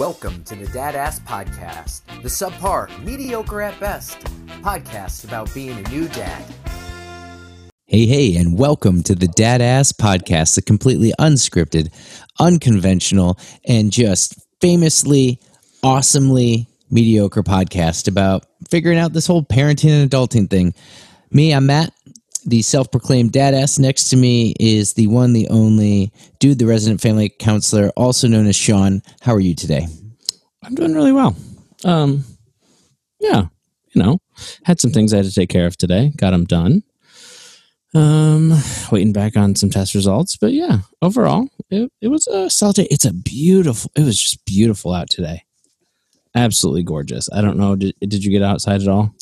Welcome to the Dad Ass Podcast, the subpar, mediocre at best podcast about being a new dad. Hey, hey, and welcome to the Dad Ass Podcast, the completely unscripted, unconventional, and just famously, awesomely mediocre podcast about figuring out this whole parenting and adulting thing. Me, I'm Matt, the self proclaimed dad ass. Next to me is the one, the only dude, the resident family counselor, also known as Sean. How are you today? I'm doing really well. Um, yeah, you know, had some things I had to take care of today. Got them done. Um, waiting back on some test results, but yeah, overall, it, it was a solid day. It's a beautiful. It was just beautiful out today. Absolutely gorgeous. I don't know. Did, did you get outside at all?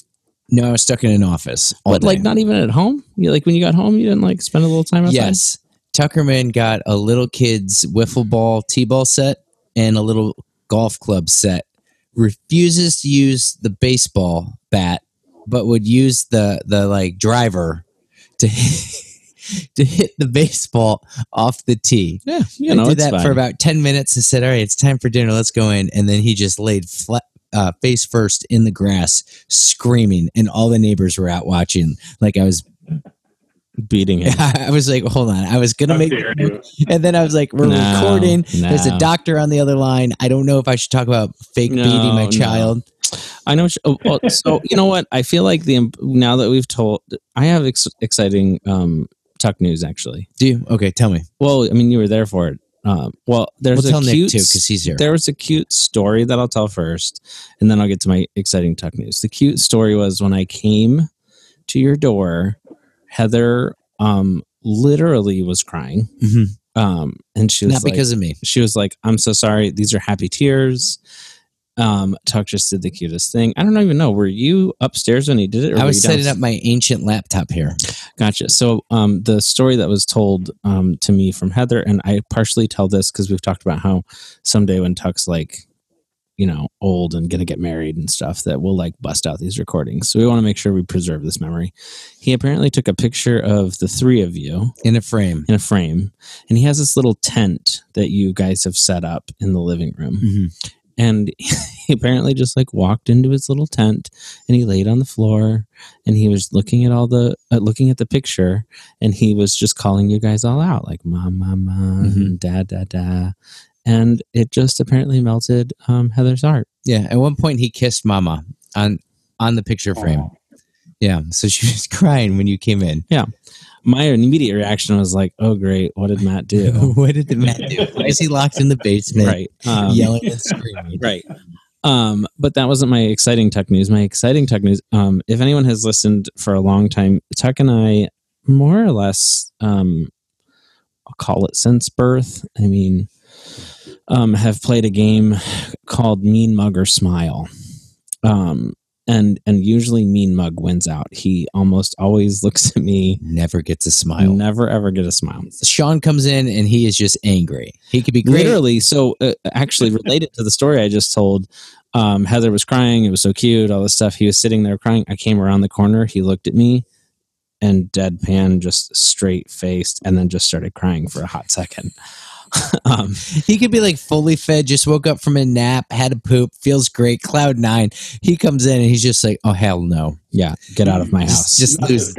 No, I was stuck in an office. But like, not even at home. You like when you got home, you didn't like spend a little time outside. Yes. Tuckerman got a little kid's wiffle ball T ball set and a little golf club set. Refuses to use the baseball bat, but would use the the like driver to to hit the baseball off the tee. Yeah, you I know, did that fine. for about ten minutes and said, "All right, it's time for dinner. Let's go in." And then he just laid flat, uh, face first in the grass, screaming, and all the neighbors were out watching. Like I was beating him. I was like, hold on. I was gonna How make, and then I was like, we're No, recording. There's a doctor on the other line. I don't know if I should talk about fake No, beating my no. child. I know. oh, well, so you know what? I feel like the now that we've told, I have ex- exciting um, tuck news actually. Do you? Okay, tell me. Well, I mean, you were there for it. Um, well, there's We'll a tell Nick cute too because he's here. there was a cute story that I'll tell first, and then I'll get to my exciting tech news. The cute story was when I came to your door, Heather um, literally was crying, Mhm. um, and she was Not like, because of me. she was like, "I'm so sorry. These are happy tears." Um, Tuck just did the cutest thing. I don't even know. Were you upstairs when he did it? Or I was setting up my ancient laptop here. Gotcha. So, um, the story that was told um, to me from Heather, and I partially tell this because we've talked about how someday when Tuck's like, you know, old and gonna get married and stuff, that we'll like bust out these recordings. So we want to make sure we preserve this memory. He apparently took a picture of the three of you in a frame. in a frame, and he has this little tent that you guys have set up in the living room. Mhm. And he apparently just like walked into his little tent and he laid on the floor and he was looking at all the uh, looking at the picture and he was just calling you guys all out like mom mom mom Mhm. and dad dad dad and it just apparently melted um, Heather's heart. Yeah. At one point, he kissed Mama on on the picture frame. Yeah. So she was crying when you came in. My immediate reaction was like, "Oh great, what did Matt do?" what did man do? Why is he locked in the basement, right, um, yelling and screaming? right. Um, but that wasn't my exciting tech news. My exciting tech news. Um, if anyone has listened for a long time, Tuck and I, more or less, um, I'll call it since birth. I mean, um, have played a game called Mean Mug or Smile. Um, and and usually Mean Mug wins out. He almost always looks at me. Never gets a smile. never ever get a smile. Sean comes in and he is just angry. He could be great. Literally, so uh, actually related to the story I just told, um, Heather was crying. It was so cute, all this stuff. He was sitting there crying. I came around the corner. He looked at me and deadpan, just straight faced, and then just started crying for a hot second. um, He could be like fully fed, just woke up from a nap, had a poop, feels great, cloud nine. He comes in and he's just like, oh, hell no. yeah, get out of my house. Just lose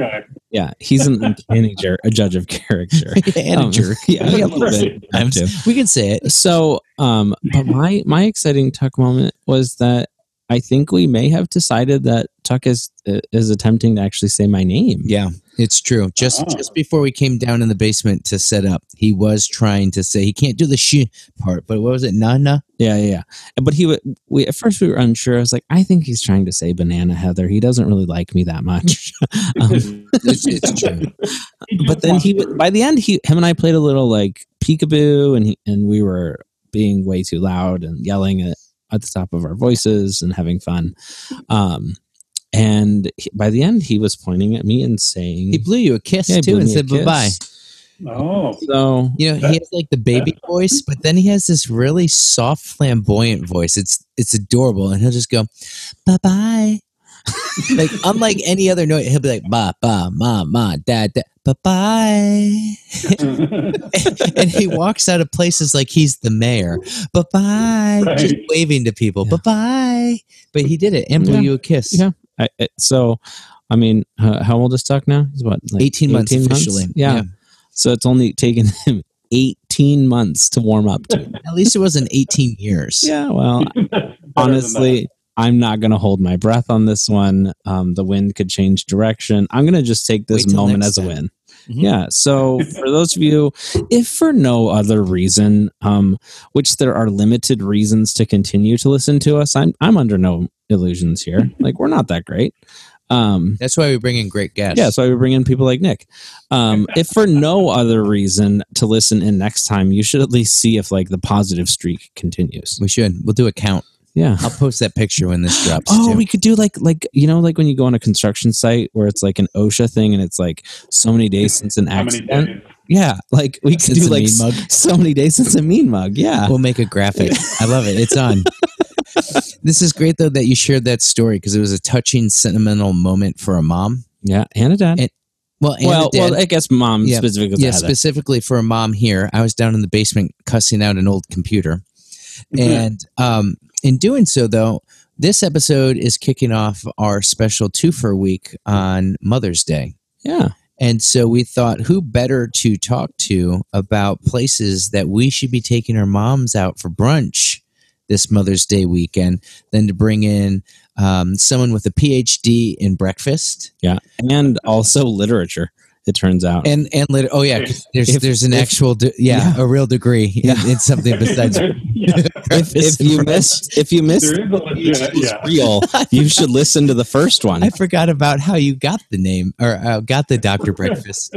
yeah, he's an uncanny jer- a judge of character. and a Um, jerk. Yeah, a little bit. Sometimes. too. We can say it. So, um, but my my exciting Tuck moment was that I think we may have decided that Tuck is is attempting to actually say my name. Yeah, it's true. Just Oh. just before we came down in the basement to set up, he was trying to say he can't do the sh part, but what was it? Nana? yeah, yeah. yeah. But he would. We at first we were unsure. I was like, I think he's trying to say banana Heather. He doesn't really like me that much. um, It's, it's true. but then he would. By the end, he him and I played a little like peekaboo, and he and we were being way too loud and yelling at at the top of our voices and having fun. Um, and he, by the end, he was pointing at me and saying, He blew you a kiss Yeah, too and said bye bye. Oh, So You know, he has like the baby voice, but then he has this really soft, flamboyant voice. It's it's adorable, and he'll just go, "Bye bye." Like unlike any other note, he'll be like ba ba ma ma dad dad bye bye, and he walks out of places like he's the mayor. Bye bye, just waving to people. Yeah. Bye bye. But he did it and blew Yeah. you a kiss. Yeah. I, I- so, I mean, uh, how old is Tuck now? He's what, like 18 months officially. Yeah. Yeah. So it's only taken him 18 months to warm up to. At least it wasn't 18 years. yeah. Well, honestly, I'm not going to hold my breath on this one. Um, the wind could change direction. I'm going to just take this moment as a time. win. Mhm. Yeah. So for those of you, if for no other reason, um, which there are limited reasons to continue to listen to us, I'm I'm under no illusions here. Like we're not that great. Um, That's why we bring in great guests. yeah, so we bring in people like Nick. Um, if for no other reason to listen in next time, you should at least see if like the positive streak continues. we should. We'll do a count. Yeah. I'll post that picture when this drops. Oh, too. we could do like like you know like when you go on a construction site where it's like an OSHA thing and it's like so many days since an accident. Yeah, like we could Since do like mug. so many days since a mean mug. Yeah. We'll make a graphic. I love it. It's on. this is great though that you shared that story because it was a touching, sentimental moment for a mom. Yeah, and a dad. And- Well, and well, a dad. well, I guess mom Yeah, specifically. yeah, specifically for a mom here. I was down in the basement cussing out an old computer, and um, in doing so, though, this episode is kicking off our special two for week on Mother's Day. yeah. And so we thought, who better to talk to about places that we should be taking our moms out for brunch this Mother's Day weekend than to bring in um, someone with a PhD in breakfast Yeah, and also literature. It turns out. and and lit- oh yeah, there's If- there's an if- actual de- yeah, a real degree in, Yeah. in something besides yeah, if, if you brunch. missed if you missed there is legit, yeah. real, you should listen to the first one. I forgot about how you got the name or uh, got the Doctor Breakfast.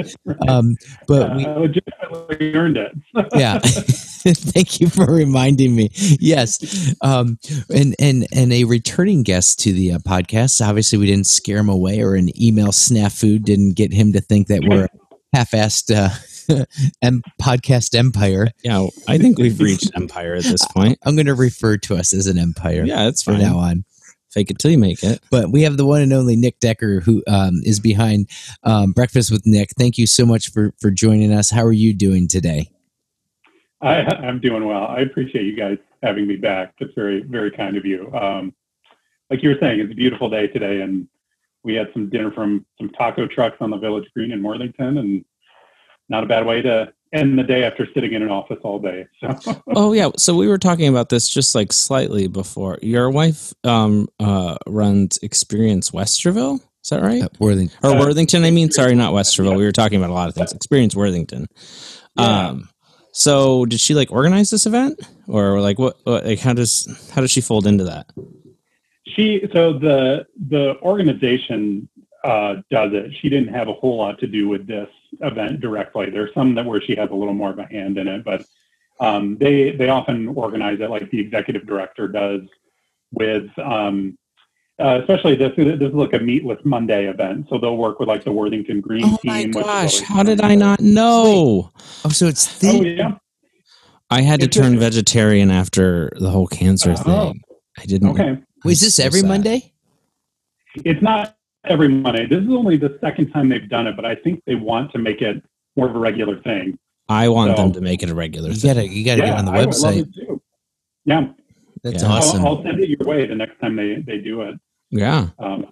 Um, but we Uh, legitimately earned it. yeah thank you for reminding me. Yes um and and and a returning guest to the uh, podcast. Obviously we didn't scare him away or an email snafu didn't get him to think that we're half-assed uh podcast empire. Yeah, I think we've reached empire at this point. i'm going to refer to us as an empire Yeah, it's from now on. Fake it till you make it. but we have the one and only nick Dekker who um, is behind um, breakfast with nick. Thank you so much for for joining us. How are you doing today I, I'm doing well. I appreciate you guys having me back. That's very, very kind of you. Um, like you were saying, it's a beautiful day today, and we had some dinner from some taco trucks on the Village Green in Worthington, and not a bad way to end the day after sitting in an office all day. So, Oh yeah, so we were talking about this just like slightly before. Your wife um uh runs Experience Westerville. Is that right? Uh, Worthing- or Uh, Worthington? I mean, sorry, not Westerville. We were talking about a lot of things. Experience Worthington. Yeah. Um, so did she like organize this event, or like what? what like how does how does she fold into that? she so the the organization uh, does it. She didn't have a whole lot to do with this event directly. There's some that where she has a little more of a hand in it, but um, they they often organize it like the executive director does with um, uh, especially this this is like a meatless Monday event. So they'll work with like the Worthington Green Oh team. my gosh, how did I not know? oh so it's the Oh yeah. I had to turn just- vegetarian after the whole cancer Oh. thing. I didn't. Okay. Wait, is this every sad. Monday? It's not every Monday. This is only the second time they've done it, but I think they want to make it more of a regular thing. I want So- them to make it a regular You thing. gotta, you gotta get on the I would love website. it too. Yeah, That's Yeah. awesome. I'll, I'll send it your way the next time they, they do it. Yeah. Um,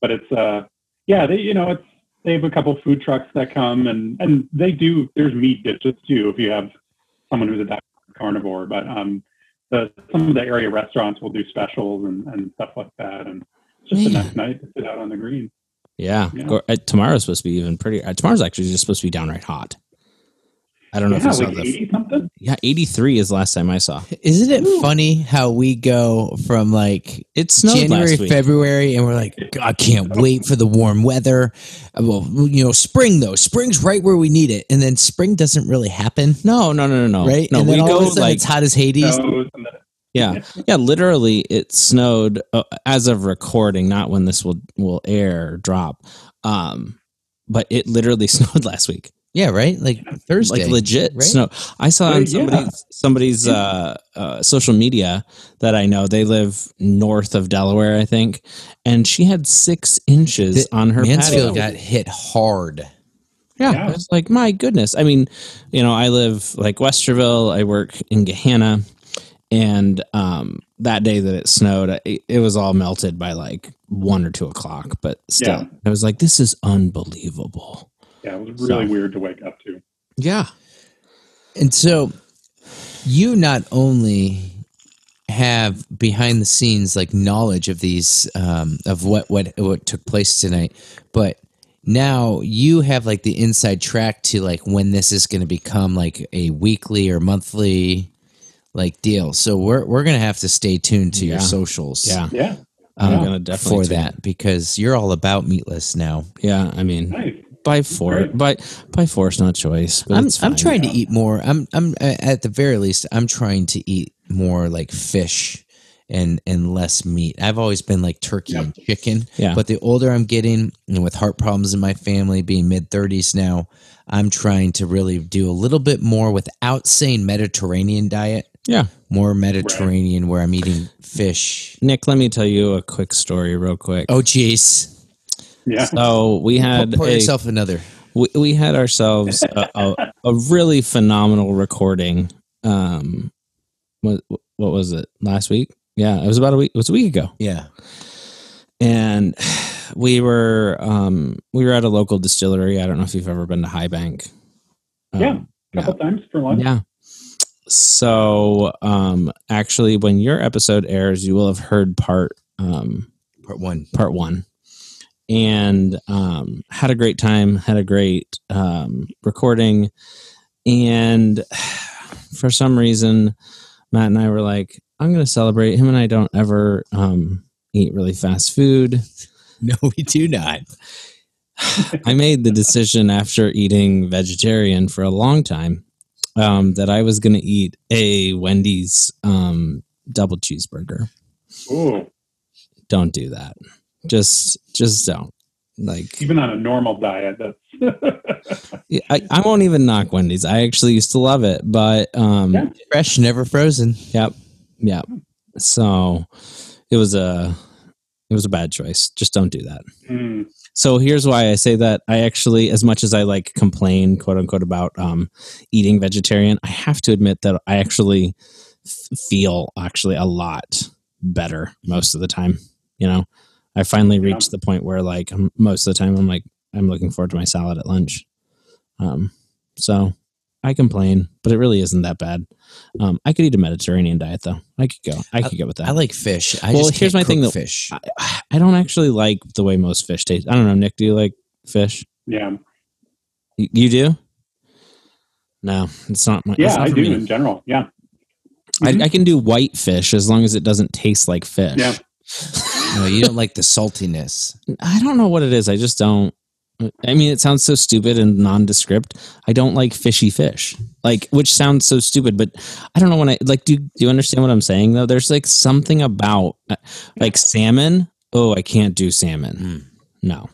but it's uh, yeah, they you know it's they have a couple food trucks that come and and they do. There's meat dishes too if you have someone who's a carnivore. But um, the some of the area restaurants will do specials and, and stuff like that. And it's just a Man. nice night to sit out on the green. Yeah. Yeah. Uh, tomorrow's supposed to be even pretty. Uh, tomorrow's actually just supposed to be downright hot. I don't know Yeah, if you saw like the. eighty something. Yeah, 83 is the last time I saw. Isn't it funny how we go from like it's snowed January, last week. February, and we're like, I can't wait for the warm weather. Uh, Well, you know, spring though, spring's right where we need it, and then spring doesn't really happen, No, no, no, no, no. right? No, and we all go of a sudden like it's hot as Hades. Snows and the- yeah, yeah. Literally, it snowed uh, as of recording, not when this will will air or drop. Um, but it literally snowed last week. Yeah, right. Like Thursday, like legit right? snow. I saw on yeah. somebody's somebody's uh, uh, social media that I know they live north of Delaware, I think, and she had six inches The- on her Mansfield patio. got hit hard. Yeah, Yeah. I was like, my goodness. I mean, you know, I live like Westerville. I work in Gahanna, and um, that day that it snowed, it, it was all melted by like one or two o'clock. But still, Yeah. I was like, this is unbelievable. Yeah, it was really So- weird to wake up to. Yeah, And so you not only have behind the scenes like knowledge of these um, of what what what took place tonight, but now you have like the inside track to like when this is going to become like a weekly or monthly like deal. So we're we're going to have to stay tuned to your socials. yeah. Yeah, I'm gonna definitely For tune that, because you're all about meatless now. Yeah, I mean, nice. By force, Great. by by force, not choice. But I'm I'm fine. trying to eat more. I'm I'm uh, at the very least I'm trying to eat more like fish and and less meat. I've always been like turkey Yeah. and chicken. Yeah. But the older I'm getting, and with heart problems in my family, being mid 30s now, I'm trying to really do a little bit more without saying Mediterranean diet. Yeah, More Mediterranean, where I'm eating fish. Nick, let me tell you a quick story, real quick. Oh, jeez. Yeah, So we had Pour a, yourself another. we, we had ourselves a, a, a really phenomenal recording. Um, what what was it last week? Yeah, it was about a week. It was a week ago, Yeah. and we were um we were at a local distillery. I don't know if you've ever been to High Bank. Um, Yeah. a couple times for lunch. Yeah. So, um, actually, when your episode airs, you will have heard part um, Part one. part one, and um, had a great time. Had a great um, recording, and for some reason, Matt and I were like, "I'm going to celebrate." Him and I don't ever um, eat really fast food. No, we do not. I made the decision after eating vegetarian for a long time um, that I was going to eat a Wendy's um, double cheeseburger. Ooh, Don't do that. Just, just don't. Like, even on a normal diet, that's I, I won't even knock Wendy's. I actually used to love it, but um, Yeah. Fresh, never frozen. Yep. Yep. So it was a it was a bad choice. Just don't do that. mm, So here's why I say that I actually as much as I like complain quote unquote about um eating vegetarian, I have to admit that I actually f- feel actually a lot better most of the time, you know. I finally Yeah. reached the point where like most of the time I'm like I'm looking forward to my salad at lunch. Um so I complain, but it really isn't that bad. Um, I could eat a Mediterranean diet though. I could go. I could go with that. I like fish. I Well, just here's can't my thing, though. Fish. I, I don't actually like the way most fish taste. I don't know, Nick. Do you like fish? yeah, You, you do? No, it's not my. yeah, not I do me. in general. Yeah, I, I can do white fish as long as it doesn't taste like fish. Yeah. no, you don't like the saltiness. I don't know what it is. I just don't. I mean, it sounds so stupid and nondescript. I don't like fishy fish, like which sounds so stupid, but I don't know when I like. Do do you understand what I'm saying though? There's like something about uh, like salmon. Oh, I can't do salmon. Mm. No.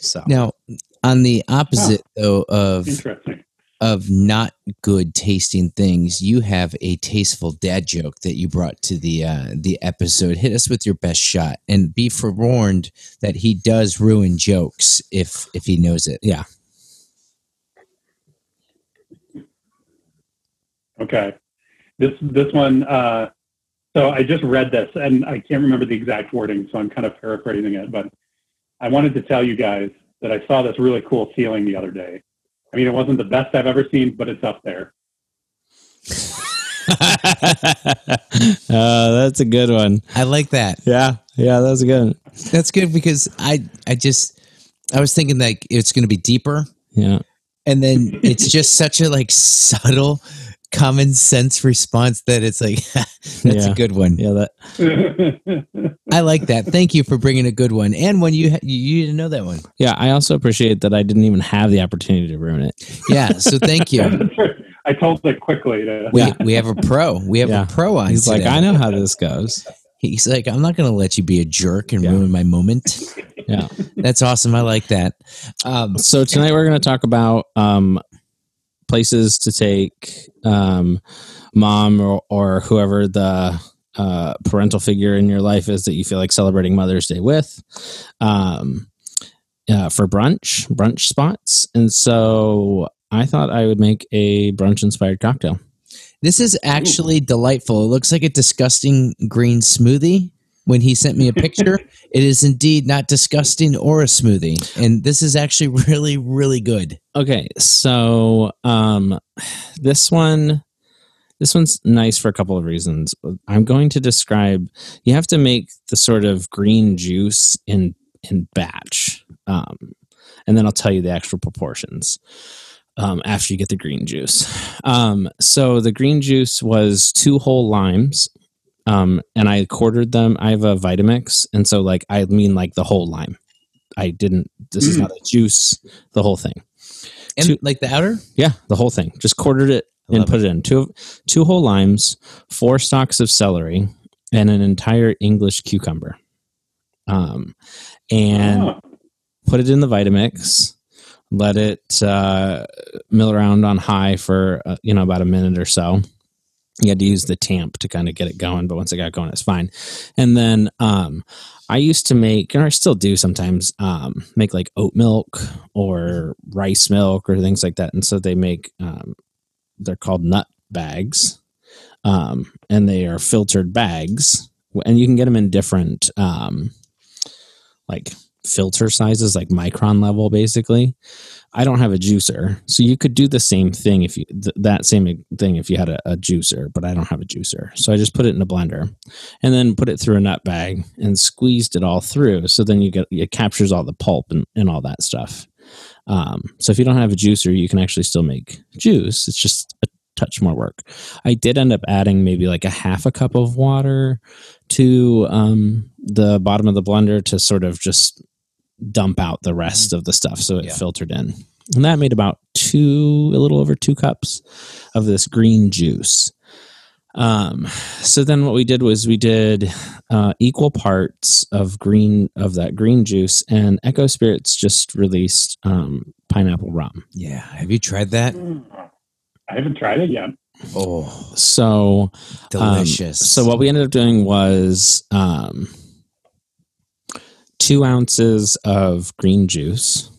So Now, on the opposite though of interesting. Of not good tasting things, you have a tasteful dad joke that you brought to the uh, the episode. Hit us with your best shot, and be forewarned that he does ruin jokes if if he knows it. yeah, Okay, this this one. Uh, so I just read this, and I can't remember the exact wording, so I'm kind of paraphrasing it. But I wanted to tell you guys that I saw this really cool ceiling the other day. I mean, it wasn't the best I've ever seen, but it's up there. uh, that's a good one. I like that. Yeah, yeah, that's a good. One. That's good because I I just I was thinking like it's going to be deeper, Yeah, and then it's just such a like subtle common sense response that it's like that's Yeah. a good one. yeah. That I like that. Thank you for bringing a good one. And when you you, you didn't know that one. yeah. I also appreciate that I didn't even have the opportunity to ruin it. Yeah, so thank you. I told it quickly to. We Yeah. we have a pro. We have Yeah. a pro on. He's like. I know how this goes. He's like, I'm not going to let you be a jerk and Yeah. ruin my moment. Yeah. That's awesome. I like that. Um, So tonight we're going to talk about um, places to take um, mom or, or whoever the uh, parental figure in your life is that you feel like celebrating Mother's Day with um, uh, for brunch, brunch spots. And so I thought I would make a brunch inspired cocktail. this is actually delightful. It looks like a disgusting green smoothie. When he sent me a picture, it is indeed not disgusting or a smoothie. And this is actually really, really good. Okay, so um, this one, this one's nice for a couple of reasons. I'm going to describe. You have to make the sort of green juice in in batch, um, and then I'll tell you the actual proportions um, after you get the green juice. Um, so the green juice was two whole limes. Um, and I quartered them. I have a Vitamix, and so like I mean like the whole lime. I didn't. This is Mm. not a juice. The whole thing. And Two- like the outer? Yeah, the whole thing. Just quartered it and put it. in. Two two whole limes, four stalks of celery, and an entire English cucumber. Um, and Oh, put it in the Vitamix. Let it uh, mill around on high for uh, you know about a minute or so. You had to use the tamp to kind of get it going, but once it got going, it's fine. And then um, I used to make, and I still do sometimes, um, make like oat milk or rice milk or things like that. And so they make, um, they're called nut bags, um, and they are filtered bags, and you can get them in different, um, like filter sizes, like micron level, basically. I don't have a juicer, so you could do the same thing if you th- that same thing if you had a, a juicer, but I don't have a juicer, so I just put it in a blender, and then put it through a nut bag and squeezed it all through. So then you get it captures all the pulp and, and all that stuff. Um, so if you don't have a juicer, you can actually still make juice. It's just a touch more work. I did end up adding maybe like a half a cup of water to um, the bottom of the blender to sort of just dump out the rest of the stuff so it Yeah. filtered in. And that made about two, a little over two cups of this green juice. Um, so then what we did was we did uh, equal parts of green of that green juice, and Echo Spirits just released um, pineapple rum. Yeah. Have you tried that? I haven't tried it yet. Oh, So delicious. Um, so what we ended up doing was um, two ounces of green juice,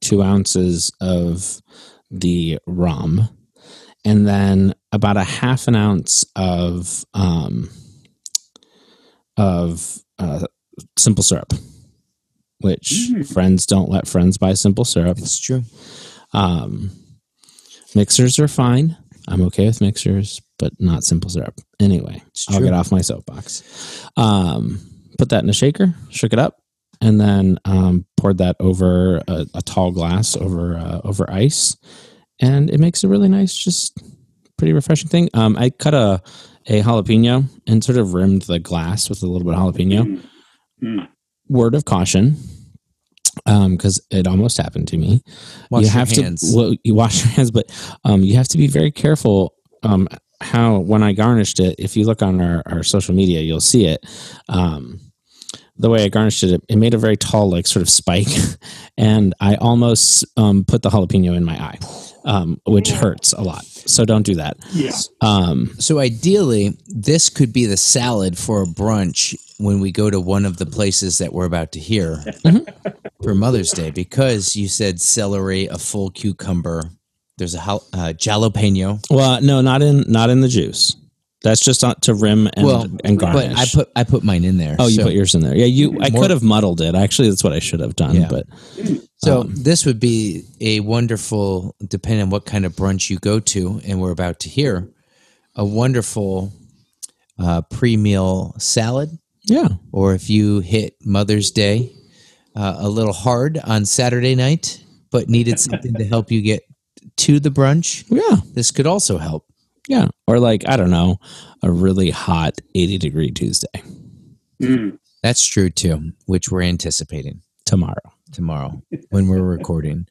two ounces of the rum, and then about a half an ounce of um, of uh, simple syrup. Which Mm. friends don't let friends buy simple syrup. it's true. Um, mixers are fine. I'm okay with mixers, but not simple syrup. Anyway, I'll get off my soapbox. Um, put that in a shaker, shook it up, and then um, poured that over a, a tall glass over uh, over ice, and it makes a really nice, just pretty refreshing thing. Um, I cut a a jalapeno and sort of rimmed the glass with a little bit of jalapeno. Mm. Mm. Word of caution, because it almost happened to me Wash you your have hands. to well, you wash your hands, but um, you have to be very careful. Um, how when I garnished it, if you look on our, our social media, you'll see it. Um, the way I garnished it, it, it made a very tall, like sort of spike, and I almost um, put the jalapeno in my eye, um, which hurts a lot. So don't do that. Yeah. Um, So ideally, this could be the salad for a brunch when we go to one of the places that we're about to hear for Mother's Day, because you said celery, a full cucumber. There's a jal- uh, jalapeno. well, no, not in not in the juice. That's just on, to rim and well, and but. I put I put mine in there. oh, you so, put yours in there. Yeah, you. I More- could have muddled it. Actually, that's what I should have done. Yeah. But So um, this would be a wonderful, depending on what kind of brunch you go to, and we're about to hear, a wonderful uh, pre-meal salad. yeah, or if you hit Mother's Day uh, a little hard on Saturday night, but needed something to help you get to the brunch, yeah. this could also help. Yeah. Or like, I don't know, a really hot 80 degree Tuesday Mm. That's true too, which we're anticipating tomorrow. tomorrow when we're recording.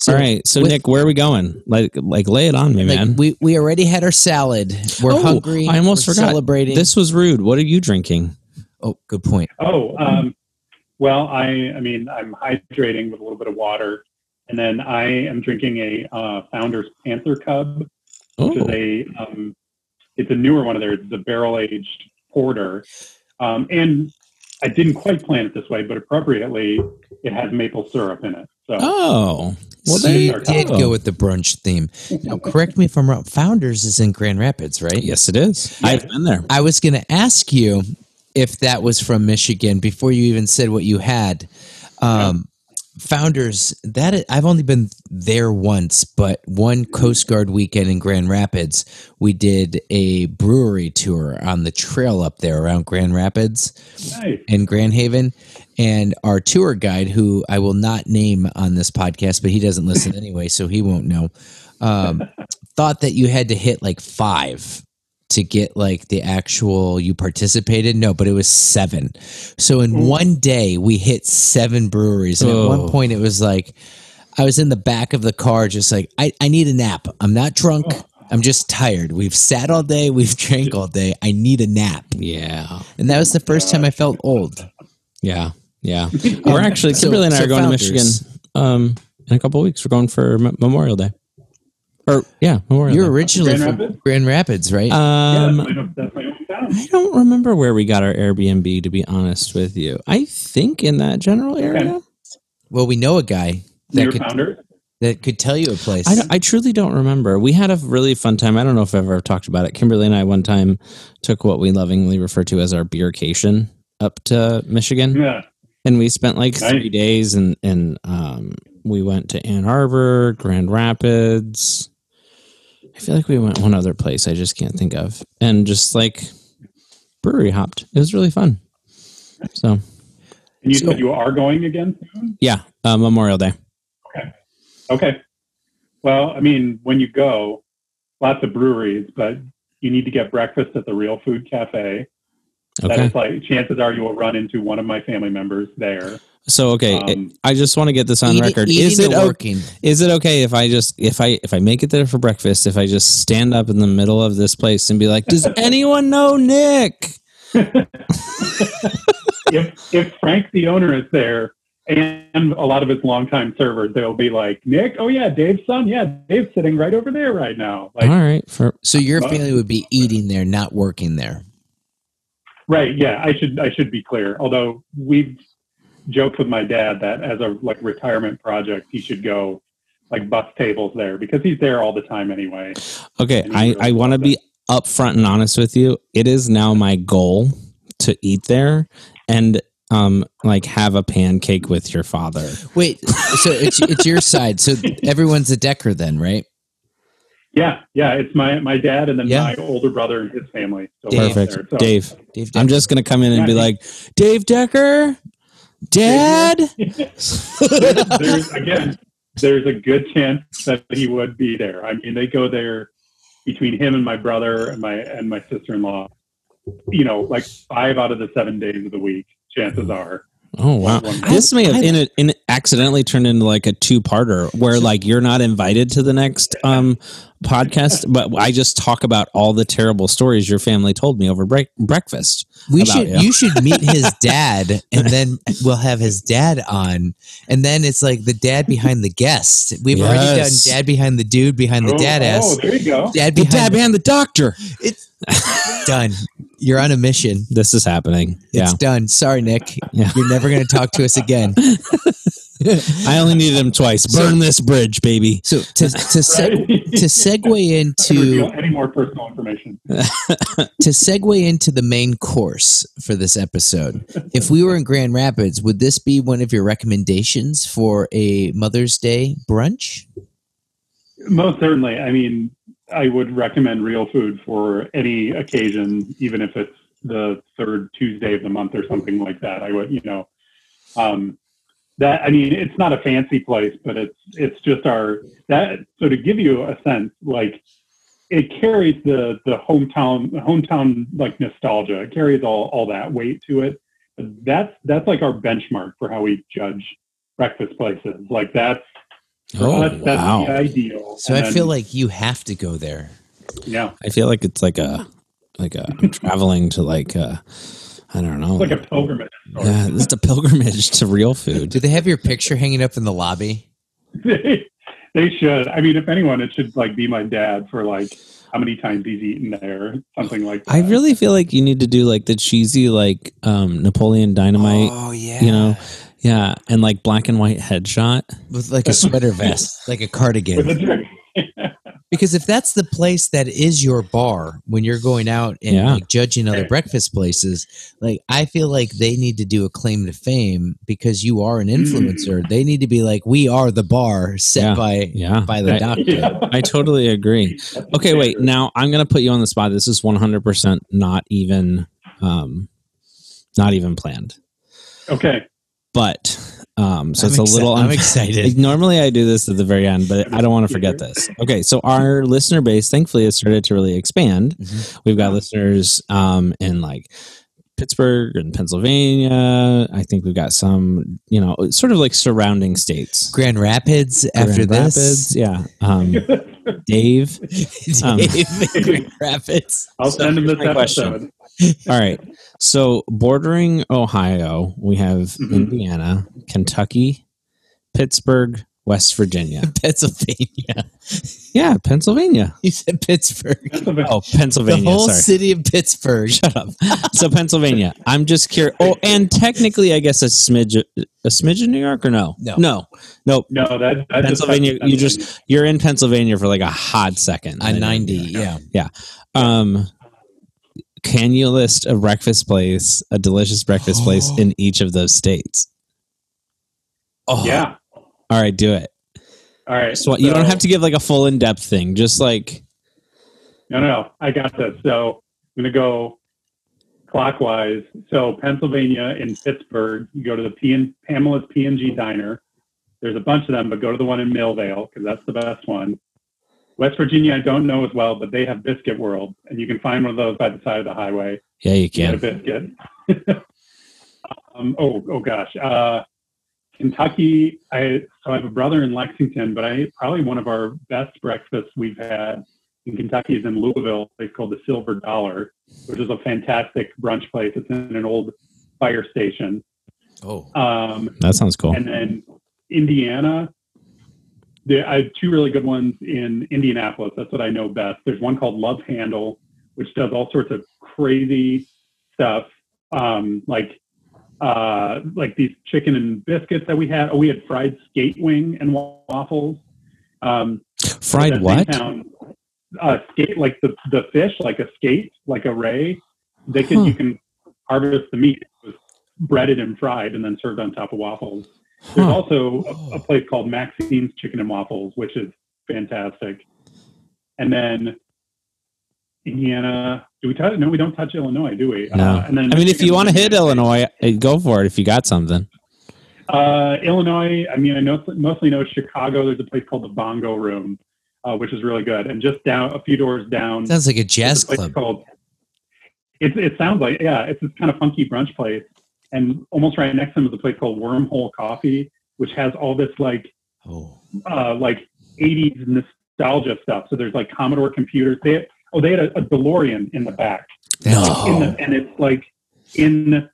So, All right. So with- Nick, where are we going? Like like lay it on me, like, man. we we already had our salad. We're Oh, hungry. I almost we're forgot. Celebrating. This was rude. What are you drinking? oh, good point. Oh, um, Well, I, I mean, I'm hydrating with a little bit of water, and then I am drinking a uh, Founder's Panther Cub, which is Oh, a, um, it's a newer one of theirs. It's a barrel aged porter, um, and I didn't quite plan it this way, but appropriately, it has maple syrup in it. So oh, well, so you you did go. go with the brunch theme. Now, correct me if I'm wrong. Founders is in Grand Rapids, right? Yes, it is. Yeah. I've been there. I was going to ask you if that was from Michigan before you even said what you had. Um, Founders, that I've only been there once, but one Coast Guard weekend in Grand Rapids, we did a brewery tour on the trail up there around Grand Rapids nice. in Grand Haven. And our tour guide, who I will not name on this podcast, but he doesn't listen anyway, so he won't know, um, thought that you had to hit like five to get like the actual you participated. No, but it was seven. So in one day, we hit seven breweries. And at Oh. one point, it was like, I was in the back of the car, just like, I, I need a nap. I'm not drunk. I'm just tired. We've sat all day. We've drank all day. I need a nap. Yeah, And that was the first time I felt old. yeah, yeah. We're actually So- Kimberly and I so are going Founders. to Michigan um, in a couple of weeks. We're going for M- Memorial Day. Or yeah, Memorial. You're Day. originally Grand from Rapids? Grand Rapids, right? Yeah, Um, that's my, that's my. I don't remember where we got our Airbnb. To be honest with you, I think in that general area. well, we know a guy that Your could founder? that could tell you a place. I, I truly don't remember. We had a really fun time. I don't know if I've ever talked about it. Kimberly and I one time took what we lovingly refer to as our beercation up to Michigan, Yeah. and we spent like Nice. three days, and and um, we went to Ann Arbor, Grand Rapids. I feel like we went one other place. I just can't think of, and just like brewery hopped. It was really fun. So And you So- said you are going again soon? yeah, uh, Memorial Day. Okay. Okay. Well, I mean, when you go, lots of breweries, but you need to get breakfast at the Real Food Cafe. Okay. is like chances are you will run into one of my family members there. So okay, Um, I just want to get this on Eating- record. eating Is it okay? working? Is it okay if I just if I if I make it there for breakfast, if I just stand up in the middle of this place and be like, "Does anyone know Nick?" if if Frank the owner is there and a lot of his longtime servers, they'll be like, Nick, oh yeah, Dave's son, yeah, Dave's sitting right over there right now. Like, All right, for So your Well- family would be eating there, not working there. right, yeah, I should I should be clear. Although we've joked with my dad that as a like retirement project, he should go like bus tables there because he's there all the time anyway. okay. I really I want to be upfront and honest with you. It is now my goal to eat there and um like have a pancake with your father. Wait, so it's it's your side. So everyone's a Dekker then, right? Yeah, yeah, it's my my dad and then Yeah. my older brother and his family. So Dave. Perfect. So- Dave. Dave I'm just gonna come in and be Yeah. like, Dave Decker, Dad. there's again, there's a good chance that he would be there. I mean, they go there between him and my brother and my and my sister in law. You know, like five out of the seven days of the week. Chances are. Oh wow! This may have I- in, in accidentally turned into like a two-parter where like you're not invited to the next um podcast, but I just talk about all the terrible stories your family told me over break- breakfast. We about should you. you should meet his dad and then we'll have his dad on and then it's like the dad behind the guest. We've already done Yes. dad behind the dude behind the oh, dad oh, there you go. Dad The behind dad behind the doctor. it's done. You're on a mission. This is happening. Yeah, It's done. Sorry, Nick. Yeah. You're never going to talk to us again. I only needed him twice. Burn this bridge, baby. So to to se- Right? to segue Not gonna reveal into any more personal information. to segue into the main course for this episode. If we were in Grand Rapids, would this be one of your recommendations for a Mother's Day brunch? Most certainly. I mean, I would recommend real food for any occasion, even if it's the third Tuesday of the month or something like that. I would, you know, um, that I mean, it's not a fancy place, but it's it's just our that. So to give you a sense, like it carries the the hometown hometown like nostalgia. It carries all all that weight to it. That's that's like our benchmark for how we judge breakfast places. Like that's for Oh us, that's wow! the ideal. So And I feel then- like you have to go there. yeah, I feel like it's like a like a I'm traveling to like I don't know. It's like a pilgrimage. sort yeah, this is a pilgrimage to real food. Do they have your picture hanging up in the lobby? they, they should. I mean, if anyone, it should like be my dad for like how many times he's eaten there, something like that. I really feel like you need to do like the cheesy like um Napoleon Dynamite. oh yeah, you know, Yeah, and like black and white headshot. with like a sweater vest, like a with cardigan. a drink. Because if that's the place that is your bar when you're going out and Yeah. like judging other breakfast places, like I feel like they need to do a claim to fame because you are an influencer. They need to be like, we are the bar set Yeah. by Yeah, by the I- doctor. Yeah. I totally agree. Okay, wait. Now I'm gonna put you on the spot. This is 100 percent not even, um, not even planned. Okay. But um, so I'm it's a exci- little. I'm unf- excited. Normally I do this at the very end, but I don't want to forget this. Okay, so our listener base, thankfully, has started to really expand. Mhm. We've got listeners um, in like Pittsburgh and Pennsylvania. I think we've got some, you know, sort of like surrounding states. Grand Rapids after Grand this. Rapids, yeah. Um, Dave. Um, Dave, Grand Rapids. I'll So send him here's this my question. All right. So bordering Ohio, we have Mhm. Indiana, Kentucky, Pittsburgh, West Virginia. Pennsylvania. Yeah, Pennsylvania. You said Pittsburgh. Pennsylvania. Oh, Pennsylvania. The whole sorry. city of Pittsburgh. Shut up. So Pennsylvania. I'm just curious. Oh, and technically, I guess a smidge, a smidge in New York or no? No. no, nope. No, that, that Pennsylvania. You just you're in Pennsylvania for like a hot second. On And then 90, you're- yeah. Um, can you list a breakfast place, a delicious breakfast place in each of those states? Oh, Yeah. All right, do it. All right. So you don't have to give like a full in depth thing. Just like No, no. I got this. So I'm going to go clockwise. So Pennsylvania in Pittsburgh, you go to the P and Pamela's P and G Diner. There's a bunch of them, but go to the one in Millvale because that's the best one. West Virginia, I don't know as well, but they have Biscuit World, and you can find one of those by the side of the highway. yeah, you Get a can. biscuit. um, oh, oh gosh. Uh, Kentucky. I so I have a brother in Lexington, but I probably one of our best breakfasts we've had in Kentucky is in Louisville. It's called the Silver Dollar, which is a fantastic brunch place. It's in an old fire station. Oh. Um, That sounds cool. and then Indiana. There, I have two really good ones in Indianapolis. That's what I know best. There's one called Love Handle, which does all sorts of crazy stuff, um, like uh, like these chicken and biscuits that we had. Oh, we had fried skate wing and waffles. Um, Fried what? Town, uh, skate like the the fish, like a skate, like a ray. They can Huh. you can harvest the meat. It was breaded and fried, and then served on top of waffles. There's Huh. also a, a place called Maxine's Chicken and Waffles, which is fantastic. And then Indiana. Do we touch? No, we don't touch Illinois, do we? No. Uh, and then I mean, if you want to hit Illinois, eh, go for it. If you got something. Uh, Illinois, I mean, I know, mostly know Chicago. There's a place called the Bongo Room, uh, which is really good. And just down a few doors down, Sounds like a jazz a club. called. It, it sounds like yeah, it's this kind of funky brunch place, and almost right next to them is a place called Wormhole Coffee, which has all this like Oh. uh, like 80s nostalgia stuff. So there's like Commodore computers. They oh, they had a, a DeLorean in the back, in the, and it's like in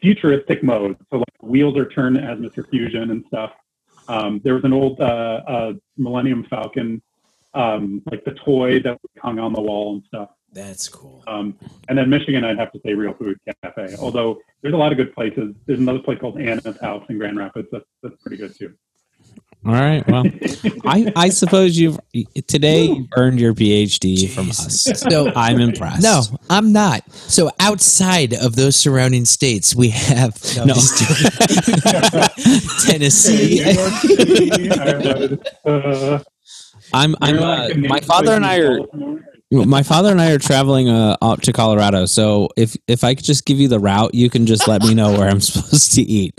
futuristic mode. So like wheels are turned as Mr. Fusion and stuff. Um, there was an old uh, uh, Millennium Falcon, um, like the toy that hung on the wall and stuff. That's cool. Um, and then Michigan, I'd have to say Real Food Cafe. Although there's a lot of good places. There's another place called Anna's House in Grand Rapids. That's, that's pretty good too. All right. Well, I, I suppose you've today you've earned your PhD from us. So I'm impressed. No, I'm not. So outside of those surrounding states, we have no, No. Tennessee. New York City, Ireland, I'm. I'm. Uh, my father and I are. My father and I are traveling uh, out to Colorado. So if if I could just give you the route, you can just let me know where I'm supposed to eat.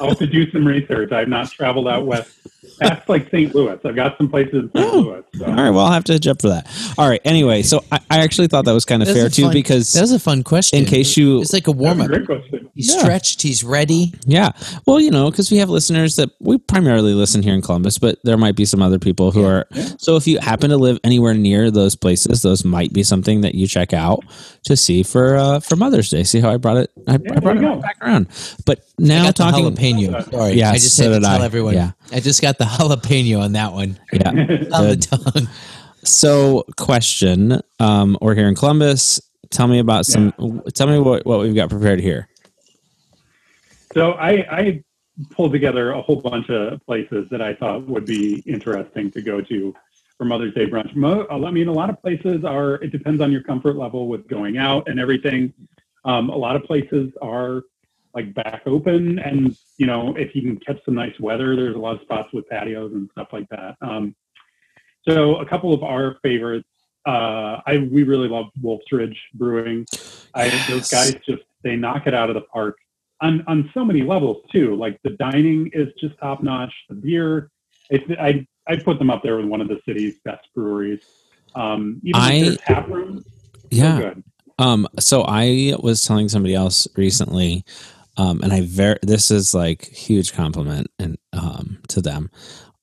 I'll have to do some research. I've not traveled out west past like St. Louis. I've got some places in St. Oh. Louis. So. All right. Well, I'll have to jump for that. All right. Anyway, so I, I actually thought that was kind of That fair a too fun- because That was a fun question. in case you it's like a warm up. great. He's Yeah. stretched. He's ready. Yeah. Well, you know, because we have listeners that we primarily listen here in Columbus, but there might be some other people who Yeah. are. So if you happen to live anywhere near those places, those might be something that you check out to see for uh, for Mother's Day. See how I brought it? I, I brought it go. back around. But I now got talking. the jalapeno. Sorry, Yeah, I just so had to tell I. everyone. Yeah. I just got the jalapeno on that one Yeah. on the tongue. So, question: um, We're here in Columbus. Tell me about some. Tell me what what we've got prepared here. So I, I pulled together a whole bunch of places that I thought would be interesting to go to for Mother's Day brunch. Mo, I mean, a lot of places are. It depends on your comfort level with going out and everything. Um, a lot of places are like back open, and you know, if you can catch some nice weather, there's a lot of spots with patios and stuff like that. Um, so a couple of our favorites. Uh, I we really love Wolf's Ridge Brewing. I, Those guys just they knock it out of the park on on so many levels too. Like the dining is just top notch. The beer, it's, I I put them up there with one of the city's best breweries. Um, even I- tap room, so Yeah. good. Um, so I was telling somebody else recently, um, and I very this is like huge compliment and um to them.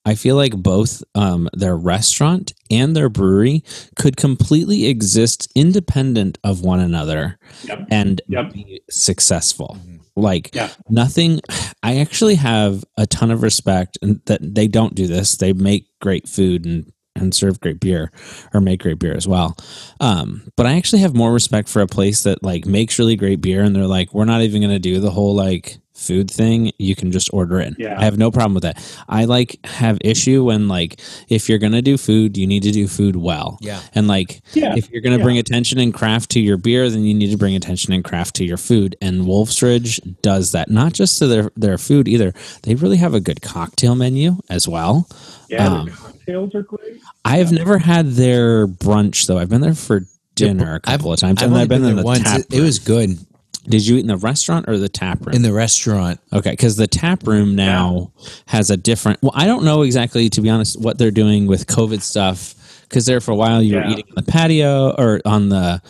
I feel like both um, their restaurant and their brewery could completely exist independent of one another Yep. and Yep. be successful. Like Yeah. nothing. I actually have a ton of respect, and that they don't do this. They make great food and and serve great beer, or make great beer as well. Um, but I actually have more respect for a place that like makes really great beer, and they're like, we're not even going to do the whole like food thing. You can just order it. Yeah. I have no problem with that. I like have issue when like if you're going to do food, you need to do food well. Yeah. And like Yeah. if you're going to Yeah. bring attention and craft to your beer, then you need to bring attention and craft to your food. And Wolf's Ridge does that, not just to their, their food either. They really have a good cocktail menu as well. Yeah, Um, cocktails are great. I have never had their brunch though. I've been there for dinner a couple of times, I've and only I've been, in there the once. tap. It, it was good Did you eat in the restaurant or the tap room? in the restaurant. Okay, because the tap room now has a different. Well, I don't know exactly, to be honest, what they're doing with COVID stuff. Because there for a while you were eating on the patio or on the.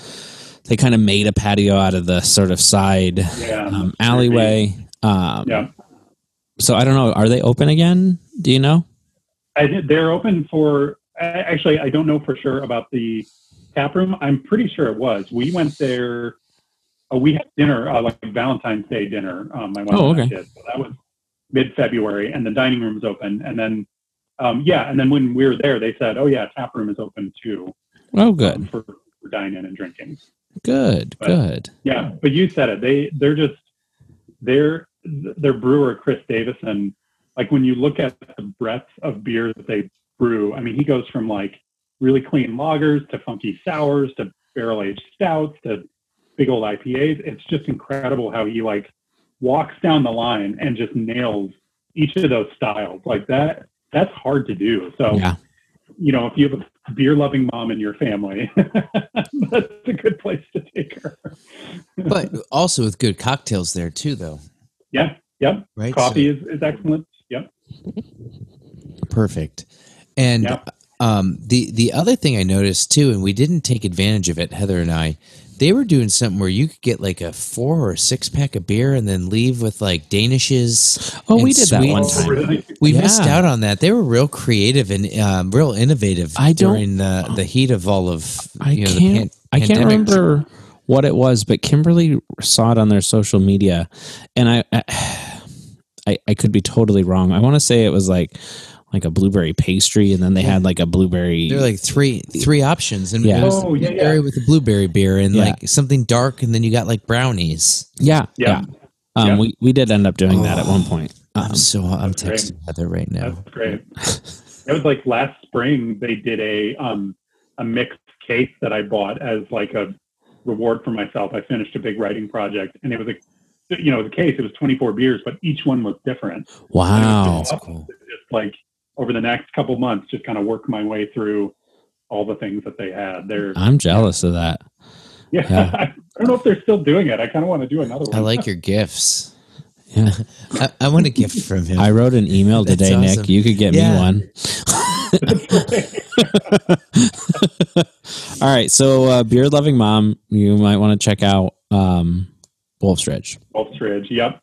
They kind of made a patio out of the sort of side Yeah. um, alleyway. Um, Yeah. So I don't know. Are they open again? Do you know? I did, they're open for actually I don't know for sure about the tap room. I'm pretty sure it was. We went there. Uh, we had dinner uh, like Valentine's Day dinner. Um, my wife Oh, okay. did. So that was mid February, and the dining room room's open. And then um, yeah, and then when we were there, they said, "Oh yeah, tap room is open too Oh, um, good, for, for dining and drinking." good, But- good. Yeah, but you said it. They they're just they're their brewer Chris Davison. Like when you look at the breadth of beer that they brew, I mean, he goes from like really clean lagers to funky sours to barrel aged stouts to big old IPAs. It's just incredible how he like walks down the line and just nails each of those styles like that. That's hard to do. So Yeah. you know, if you have a beer loving mom in your family, that's a good place to take her. But also with good cocktails there too, though. Yeah. Yep. Right. Coffee is, is excellent. Yep. Perfect. And Yep. um, the the other thing I noticed too, and we didn't take advantage of it, Heather and I. They were doing something where you could get like a four or six pack of beer and then leave with like danishes. Oh, we did that one sweets. time. really? We Yeah. missed out on that. They were real creative and um, real innovative I don't- during the the heat of all of I you know, can't. pan- I can't pandemic. remember what it was, but Kimberly saw it on their social media, and I, I, I could be totally wrong. I want to say it was like, like a blueberry pastry, and then they had like a blueberry. There are like three three options, and Yeah. it was Oh, yeah, blueberry yeah. with the blueberry beer, and Yeah. like something dark, and then you got like brownies. yeah, yeah. Yeah. Um, Yeah. we we did end up doing that at one point. Um, I'm so I'm that's great. texting Heather right now. That's great. it was like last spring they did a um a mixed case that I bought as like a reward for myself. I finished a big writing project and it was a you know, the case, it was 24 beers, but each one was different. wow. That's cool. Just like over the next couple months, just kind of work my way through all the things that they had. They're, I'm jealous of that. yeah, yeah. I don't know if they're still doing it. I kind of want to do another one. I like your gifts. Yeah. I, I want a gift from him. I wrote an email today, awesome. Nick. You could get Yeah. me one. All right. So, uh, beer loving mom, you might want to check out um, Wolf's Ridge. Wolf's Ridge. Yep.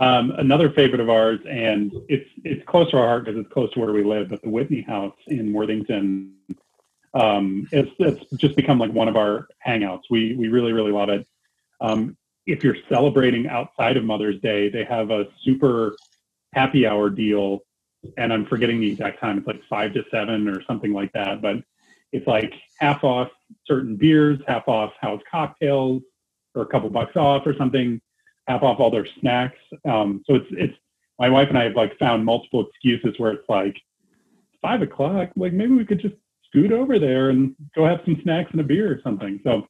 Um, another favorite of ours, and it's it's close to our heart because it's close to where we live. But the Whitney House in Worthington, um, it's it's just become like one of our hangouts. We we really really love it. Um, if you're celebrating outside of Mother's Day, they have a super happy hour deal, and I'm forgetting the exact time. It's like five to seven or something like that. But it's like half off certain beers, half off house cocktails, or a couple bucks off or something half off all their snacks. Um, so it's it's my wife and I have like found multiple excuses where it's like five o'clock, like maybe we could just scoot over there and go have some snacks and a beer or something. So,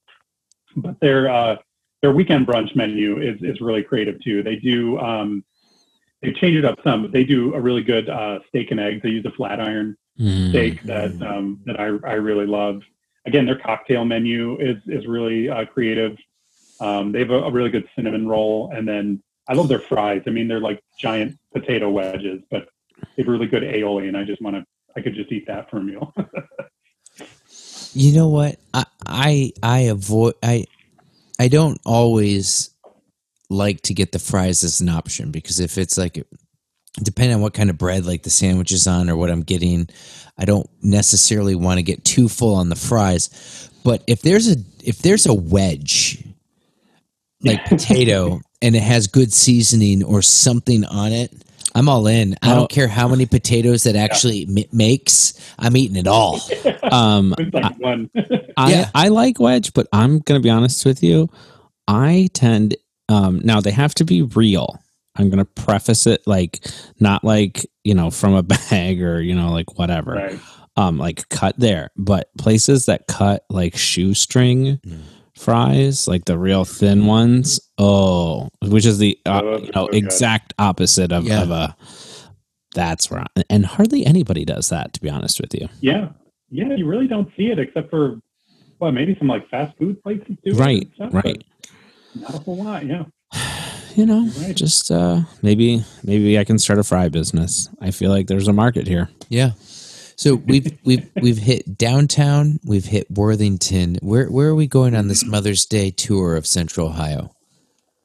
but their uh, their weekend brunch menu is is really creative too. They do um, they change it up some. They do a really good uh, steak and eggs. They use a flat iron Mm. steak that um, that I, I really love. Again, their cocktail menu is is really uh, creative. Um, they have a, a, really good cinnamon roll, and then I love their fries. I mean, they're like giant potato wedges, but they have really good aioli, and I just want to. I could just eat that for a meal. you know what? I, I I avoid I I don't always like to get the fries as an option because if it's like depending on what kind of bread like the sandwich is on or what I'm getting, I don't necessarily want to get too full on the fries. But if there's a if there's a wedge like potato and it has good seasoning or something on it, I'm all in. I don't care how many potatoes that actually yeah. m- makes. I'm eating it all. Um, like one. I, yeah. I like wedge, but I'm going to be honest with you. I tend um, now they have to be real. I'm going to preface it like not like, you know, from a bag or, you know, like whatever. Right. Um like cut there, but places that cut like shoestring mm. Fries, like the real thin ones, oh, which is the uh, oh, you know, exact opposite of, yeah. of a that's right. And hardly anybody does that to be honest with you. Yeah. Yeah, you really don't see it except for well, maybe some like fast food places do. Right. Stuff, right. Not a whole lot, yeah you know, right. just uh, maybe maybe I can start a fry business. I feel like there's a market here. Yeah. So we've we've we've hit downtown. We've hit Worthington. Where where are we going on this Mother's Day tour of Central Ohio?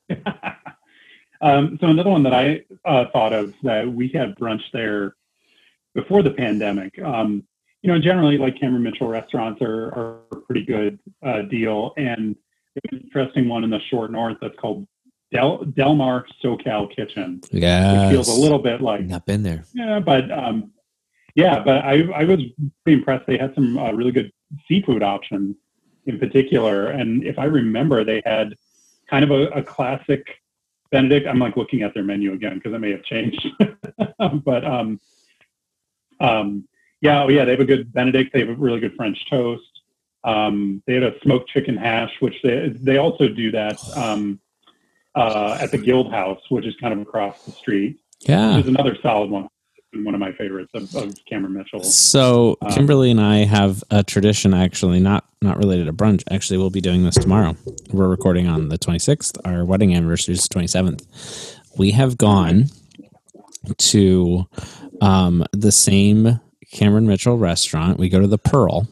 um, so another one that I uh, thought of that we had brunch there before the pandemic. Um, you know, generally like Cameron Mitchell restaurants are, are a pretty good uh, deal, and an interesting one in the short north that's called Del Delmar SoCal Kitchen. Yeah, feels a little bit like not been there. Yeah, but um, yeah, but I I was pretty impressed. They had some uh, really good seafood options in particular, and if I remember, they had kind of a, a classic Benedict. I'm like looking at their menu again because it may have changed, but um, um, yeah, oh yeah, they have a good Benedict. They have a really good French toast. Um, they had a smoked chicken hash, which they they also do that. Um, uh, at the Guild House, which is kind of across the street. Yeah, is another solid one. One of my favorites of, of Cameron Mitchell. So um, Kimberly and I have a tradition, actually, not not related to brunch. Actually, we'll be doing this tomorrow. We're recording on the 26th. Our wedding anniversary is the 27th. We have gone to um, the same Cameron Mitchell restaurant. We go to the Pearl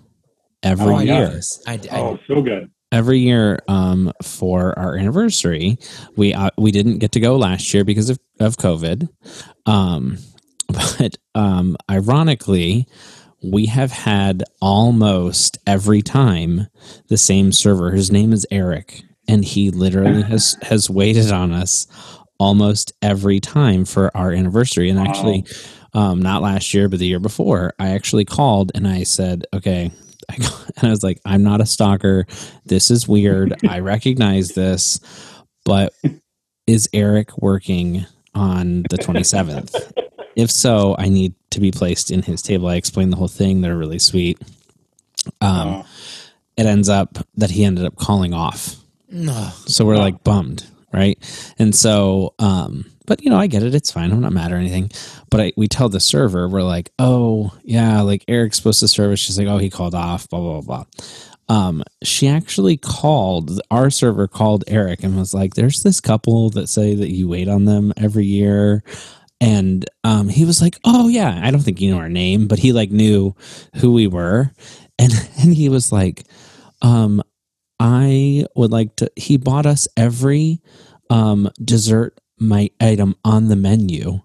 every oh, year. I, I, oh, so good every year um, for our anniversary. We uh, we didn't get to go last year because of of COVID, um, but um, ironically, we have had almost every time the same server. His name is Eric, and he literally has has waited on us almost every time for our anniversary. And actually, um, not last year, but the year before, I actually called and I said, "Okay, I and I was like, I'm not a stalker. This is weird. I recognize this, but is Eric working on the 27th? If so, I need to be placed in his table. I explained the whole thing. They're really sweet. Um, it ends up that he ended up calling off. So we're like bummed, right? And so, um, but you know, I get it. It's fine. I'm not mad or anything. But I, we tell the server, we're like, oh yeah, like Eric's supposed to serve. us. She's like, oh, he called off. Blah blah blah. Um, she actually called our server called Eric and was like, "There's this couple that say that you wait on them every year." And um, he was like, "Oh yeah, I don't think you know our name, but he like knew who we were." And and he was like, um, "I would like to." He bought us every um, dessert my item on the menu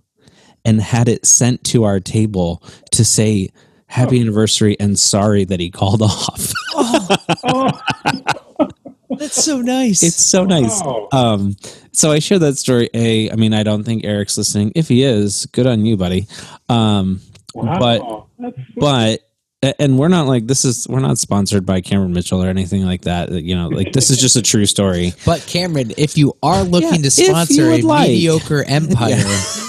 and had it sent to our table to say happy anniversary and sorry that he called off. Oh, That's so nice. it's so nice. wow. Um, so I share that story. A, I mean, I don't think Eric's listening. If he is, good on you, buddy. Um, Wow. but That's but a- and we're not like this is we're not sponsored by Cameron Mitchell or anything like that. You know, like this is just a true story. but Cameron, if you are looking Yeah, to sponsor a like. mediocre empire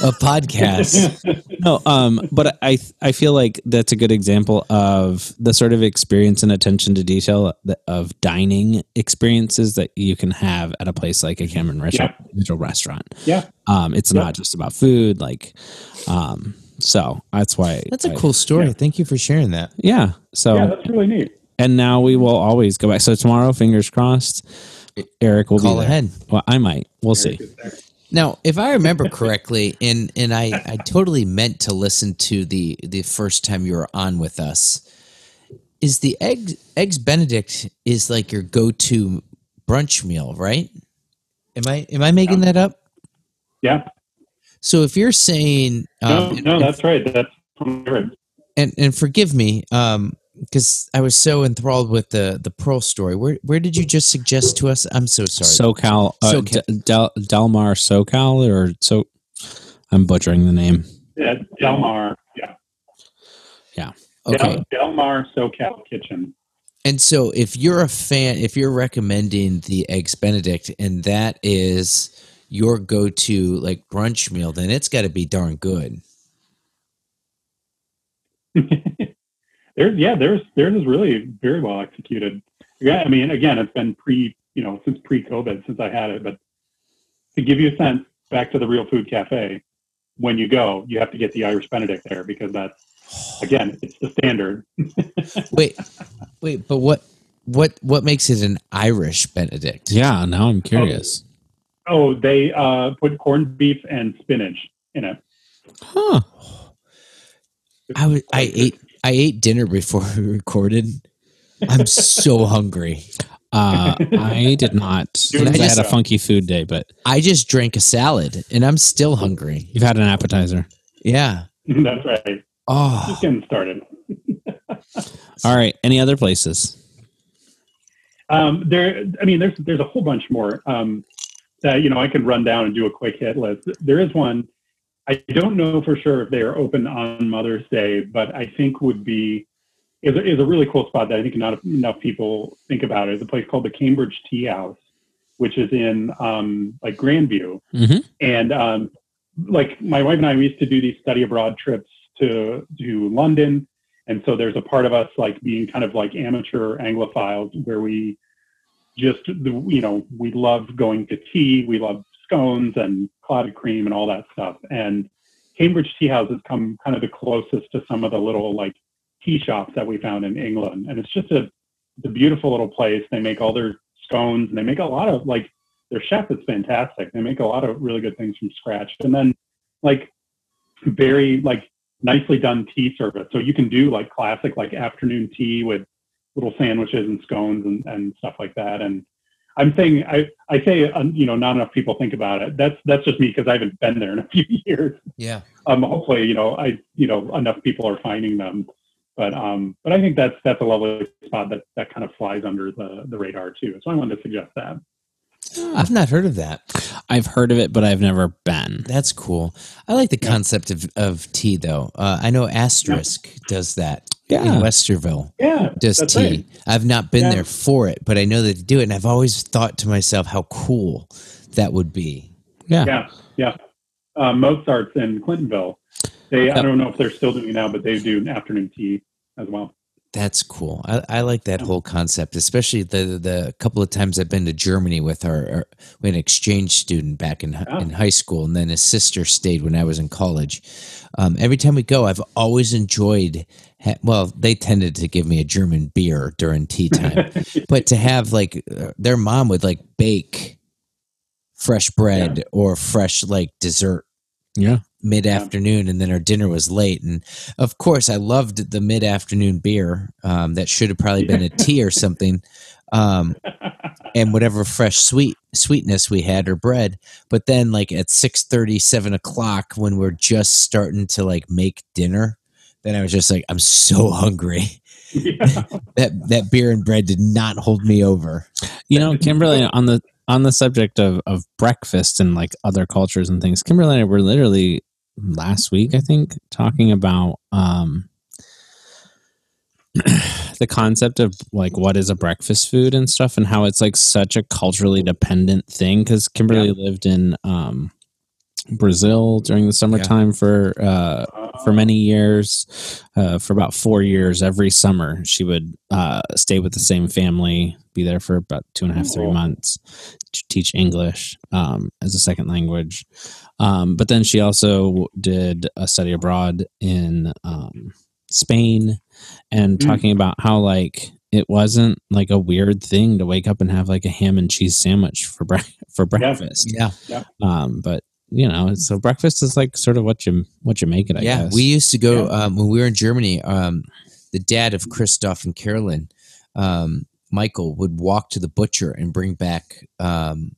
of podcasts, No, um, but I I feel like that's a good example of the sort of experience and attention to detail of dining experiences that you can have at a place like a Cameron Mitchell, Yeah. Mitchell restaurant. yeah. Um, it's Yeah. not just about food, like, um, so that's why that's a I- cool story. Yeah. Thank you for sharing that. Yeah. So Yeah, that's really neat. and now we will always go back. So tomorrow, fingers crossed, Eric will Call be there. ahead. Well, I might. We'll see. Now, if I remember correctly, and and I, I totally meant to listen to the the first time you were on with us, is the egg eggs Benedict is like your go to brunch meal, right? Am I am I making that up? Yeah. So if you're saying, No, um, no, and, that's right. That's right. and and forgive me, um, because I was so enthralled with the the pearl story. Where where did you just suggest to us? I'm so sorry. SoCal, uh, SoCal. D- Del, Delmar SoCal, or so. I'm butchering the name. Yeah, Delmar. Yeah. okay. Del, Delmar SoCal Kitchen. And so, if you're a fan, if you're recommending the eggs Benedict, and that is your go-to like brunch meal, then it's got to be darn good. there's yeah, there's theirs is really very well executed. Yeah, I mean, again, it's been pre, you know, since pre-COVID since I had it, but to give you a sense, back to the Real Food Cafe, when you go, you have to get the Irish Benedict there because that's again, it's the standard. Wait, wait, but what, what, what makes it an Irish Benedict? Yeah, now I'm curious. Oh, Oh, they uh, put corned beef and spinach in it. Huh. I was, I ate, I ate dinner before we recorded. I'm so hungry. Uh, I did not. Dude, I, I had a funky food day, but I just drank a salad, and I'm still hungry. you've had an appetizer. Yeah. that's right. Oh, Just getting started. All right. Any other places? Um, there, I mean, there's there's a whole bunch more um, that you know I can run down and do a quick hit list. There is one I don't know for sure if they are open on Mother's Day, but I think would be is a, is a really cool spot that I think not enough people think about. It's a place called the Cambridge Tea House, which is in um, like Grandview, Mhm. and um, like my wife and I we used to do these study abroad trips to to London and so there's a part of us like being kind of like amateur Anglophiles where we just, the- you know, we love going to tea, we love scones and clotted cream and all that stuff. And Cambridge Tea House has come kind of the closest to some of the little like tea shops that we found in England. And it's just a, a beautiful little place. They make all their scones and they make a lot of like, their chef is fantastic. They make a lot of really good things from scratch. And then like very like nicely done tea service. So you can do like classic like afternoon tea with little sandwiches and scones and, and stuff like that. And I'm saying I I say um, you know not enough people think about it. That's that's just me because I haven't been there in a few years. yeah. Um, hopefully you know I you know enough people are finding them. But um, but I think that's that's a lovely spot that that kind of flies under the the radar too. So I wanted to suggest that. I've not heard of that. I've heard of it, but I've never been. That's cool. I like the concept of, of tea, though. Uh, I know Asterisk does that Yeah. in Westerville. Yeah, Does tea. right. I've not been Yeah. there for it, but I know that they do it, and I've always thought to myself how cool that would be. Yeah. Yeah, yeah. Uh, Mozart's in Clintonville. They I don't know if they're still doing it now, but they do an afternoon tea as well. That's cool. I, I like that whole concept, especially the the couple of times I've been to Germany with our, our we had an exchange student back in Oh. in high school, and then his sister stayed when I was in college. Um, every time we go, I've always enjoyed. Ha- well, they tended to give me a German beer during tea time, but to have like uh, their mom would like bake fresh bread or fresh like dessert Yeah. Mid afternoon, and then our dinner was late. And of course, I loved the mid afternoon beer. Um, that should have probably been a tea or something. Um, and whatever fresh sweet sweetness we had or bread. But then like at 6 7 o'clock when we're just starting to like make dinner, then I was just like, I'm so hungry. Yeah. that that beer and bread did not hold me over. You know, Kimberly, on the on the subject of of breakfast and like other cultures and things, Kimberly and I were literally last week, I think, talking about um the concept of like what is a breakfast food and stuff and how it's like such a culturally dependent thing because kimberly lived in um brazil during the summertime for uh for many years uh for about four years every summer. She would uh stay with the same family be there for about two and a half three months to teach english um as a second language um but then she also did a study abroad in um spain and Mm. talking about how like it wasn't like a weird thing to wake up and have like a ham and cheese sandwich for bre- for breakfast. Yeah. Um, but you know, so breakfast is like sort of what you what you make it. I yeah. guess. We used to go Yeah. um, when we were in Germany, um, the dad of Christoph and Carolyn, um, Michael, would walk to the butcher and bring back um,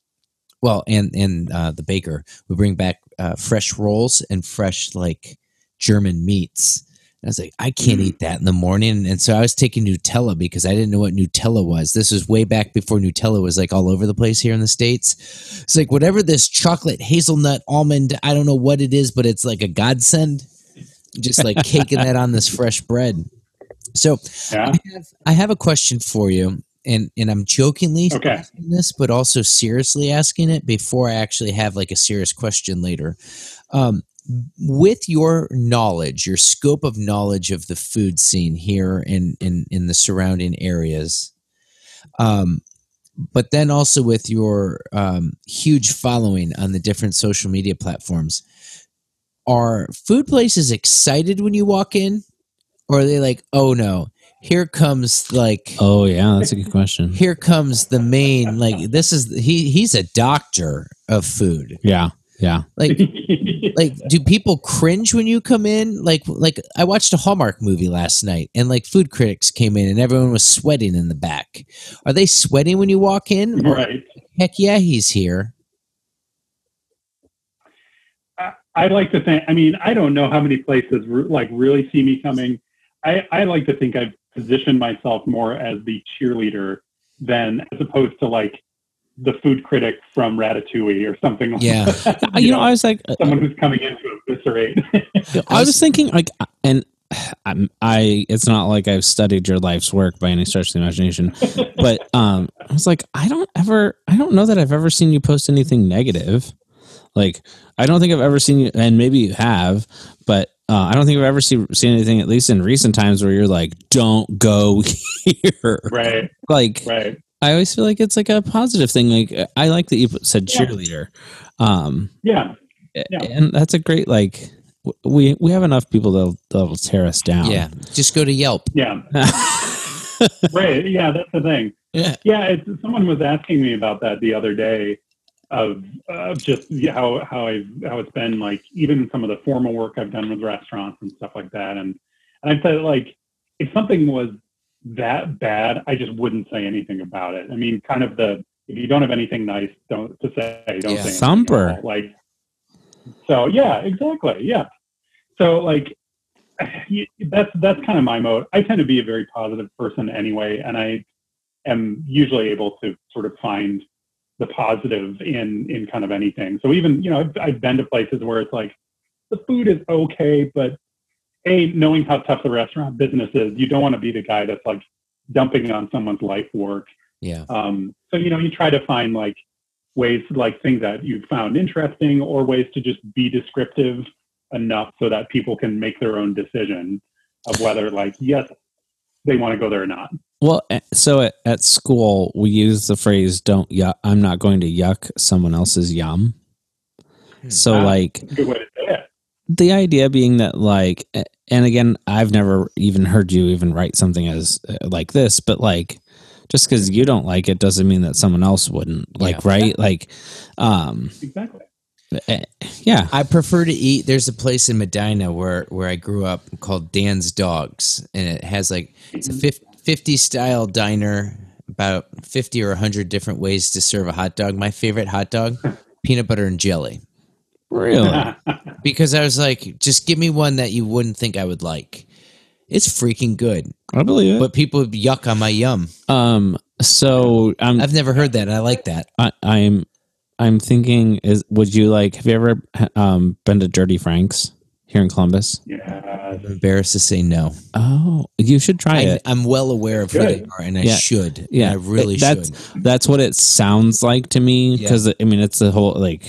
well, and and uh, the baker would bring back uh, fresh rolls and fresh like German meats. And I was like, I can't Mm. eat that in the morning, and so I was taking Nutella because I didn't know what Nutella was. This was way back before Nutella was like all over the place here in the states. It's like whatever this chocolate hazelnut almond, I don't know what it is, but it's like a godsend. Just like caking that on this fresh bread. So Yeah. I have I have a question for you, and and I'm jokingly Okay. asking this, but also seriously asking it before I actually have like a serious question later. Um, with your knowledge, your scope of knowledge of the food scene here in in in the surrounding areas, um, but then also with your um, huge following on the different social media platforms, are food places excited when you walk in, or are they like, oh no, here comes like oh yeah, that's a good question. here comes the main like this is he he's a doctor of food Yeah, yeah. like like do people cringe when you come in like like i watched a hallmark movie last night and like food critics came in and everyone was sweating in the back are they sweating when you walk in right. heck yeah he's here I, I like to think. I mean, I don't know how many places re- like really see me coming. I, I like to think I've positioned myself more as the cheerleader than as opposed to like the food critic from Ratatouille or something. like Yeah. that. You know, I was like, uh, someone who's coming in to eviscerate. I was thinking like, and I'm, I, it's not like I've studied your life's work by any stretch of the imagination, but um, I was like, I don't ever, I don't know that I've ever seen you post anything negative. Like, I don't think I've ever seen you, and maybe you have, but uh, I don't think I've ever seen seen anything, at least in recent times, where you're like, "Don't go here." right, Like, right. I always feel like it's like a positive thing. Like, I like that you said Yeah. cheerleader, um, Yeah, Yeah. and that's a great like. We we have enough people that'll, that'll tear us down. yeah just go to yelp yeah, right. Yeah, that's the thing. yeah Yeah, it's, someone was asking me about that the other day of of just how how I how it's been like even some of the formal work I've done with restaurants and stuff like that, and and I said like if something was that bad, I just wouldn't say anything about it. I mean, kind of the if you don't have anything nice, don't to say, don't Yeah. say anything at Thumper. all. Like, so yeah, exactly, yeah. So like that's that's kind of my mode. I tend to be a very positive person anyway, and I am usually able to sort of find the positive in in kind of anything. So even you know I've, I've been to places where it's like the food is okay, but a knowing how tough the restaurant business is, you don't want to be the guy that's like dumping on someone's life work. yeah Um, so you know you try to find like ways like things that you found interesting or ways to just be descriptive enough so that people can make their own decision of whether like yes they want to go there or not. Well, eh, so at, at school we use the phrase "don't yuck." I'm not going to yuck someone else's yum. Hmm. So Ah. like Good way to say it. the idea being that like eh, and again i've never even heard you even write something as uh, like this but like just because you don't like it doesn't mean that someone else wouldn't like Yeah. right like um Exactly. Eh, yeah I prefer to eat. There's a place in Medina where where I grew up called Dan's Dogs, and it has like it's a 50 style diner about 50 or 100 different ways to serve a hot dog. My favorite hot dog, peanut butter and jelly. Really? Because I was like, just give me one that you wouldn't think I would like. It's freaking good. I believe it. But people yuck on my yum. um. So I'm I've never heard that. I like that. I, I'm I'm thinking is would you like have you ever um been to Dirty Frank's here in Columbus? yeah. I'm embarrassed to say no. Oh, you should try I, it. I'm well aware of who they are, and I Yeah. should. Yeah, I really that's should. that's what it sounds like to me Yeah. because I mean it's the whole like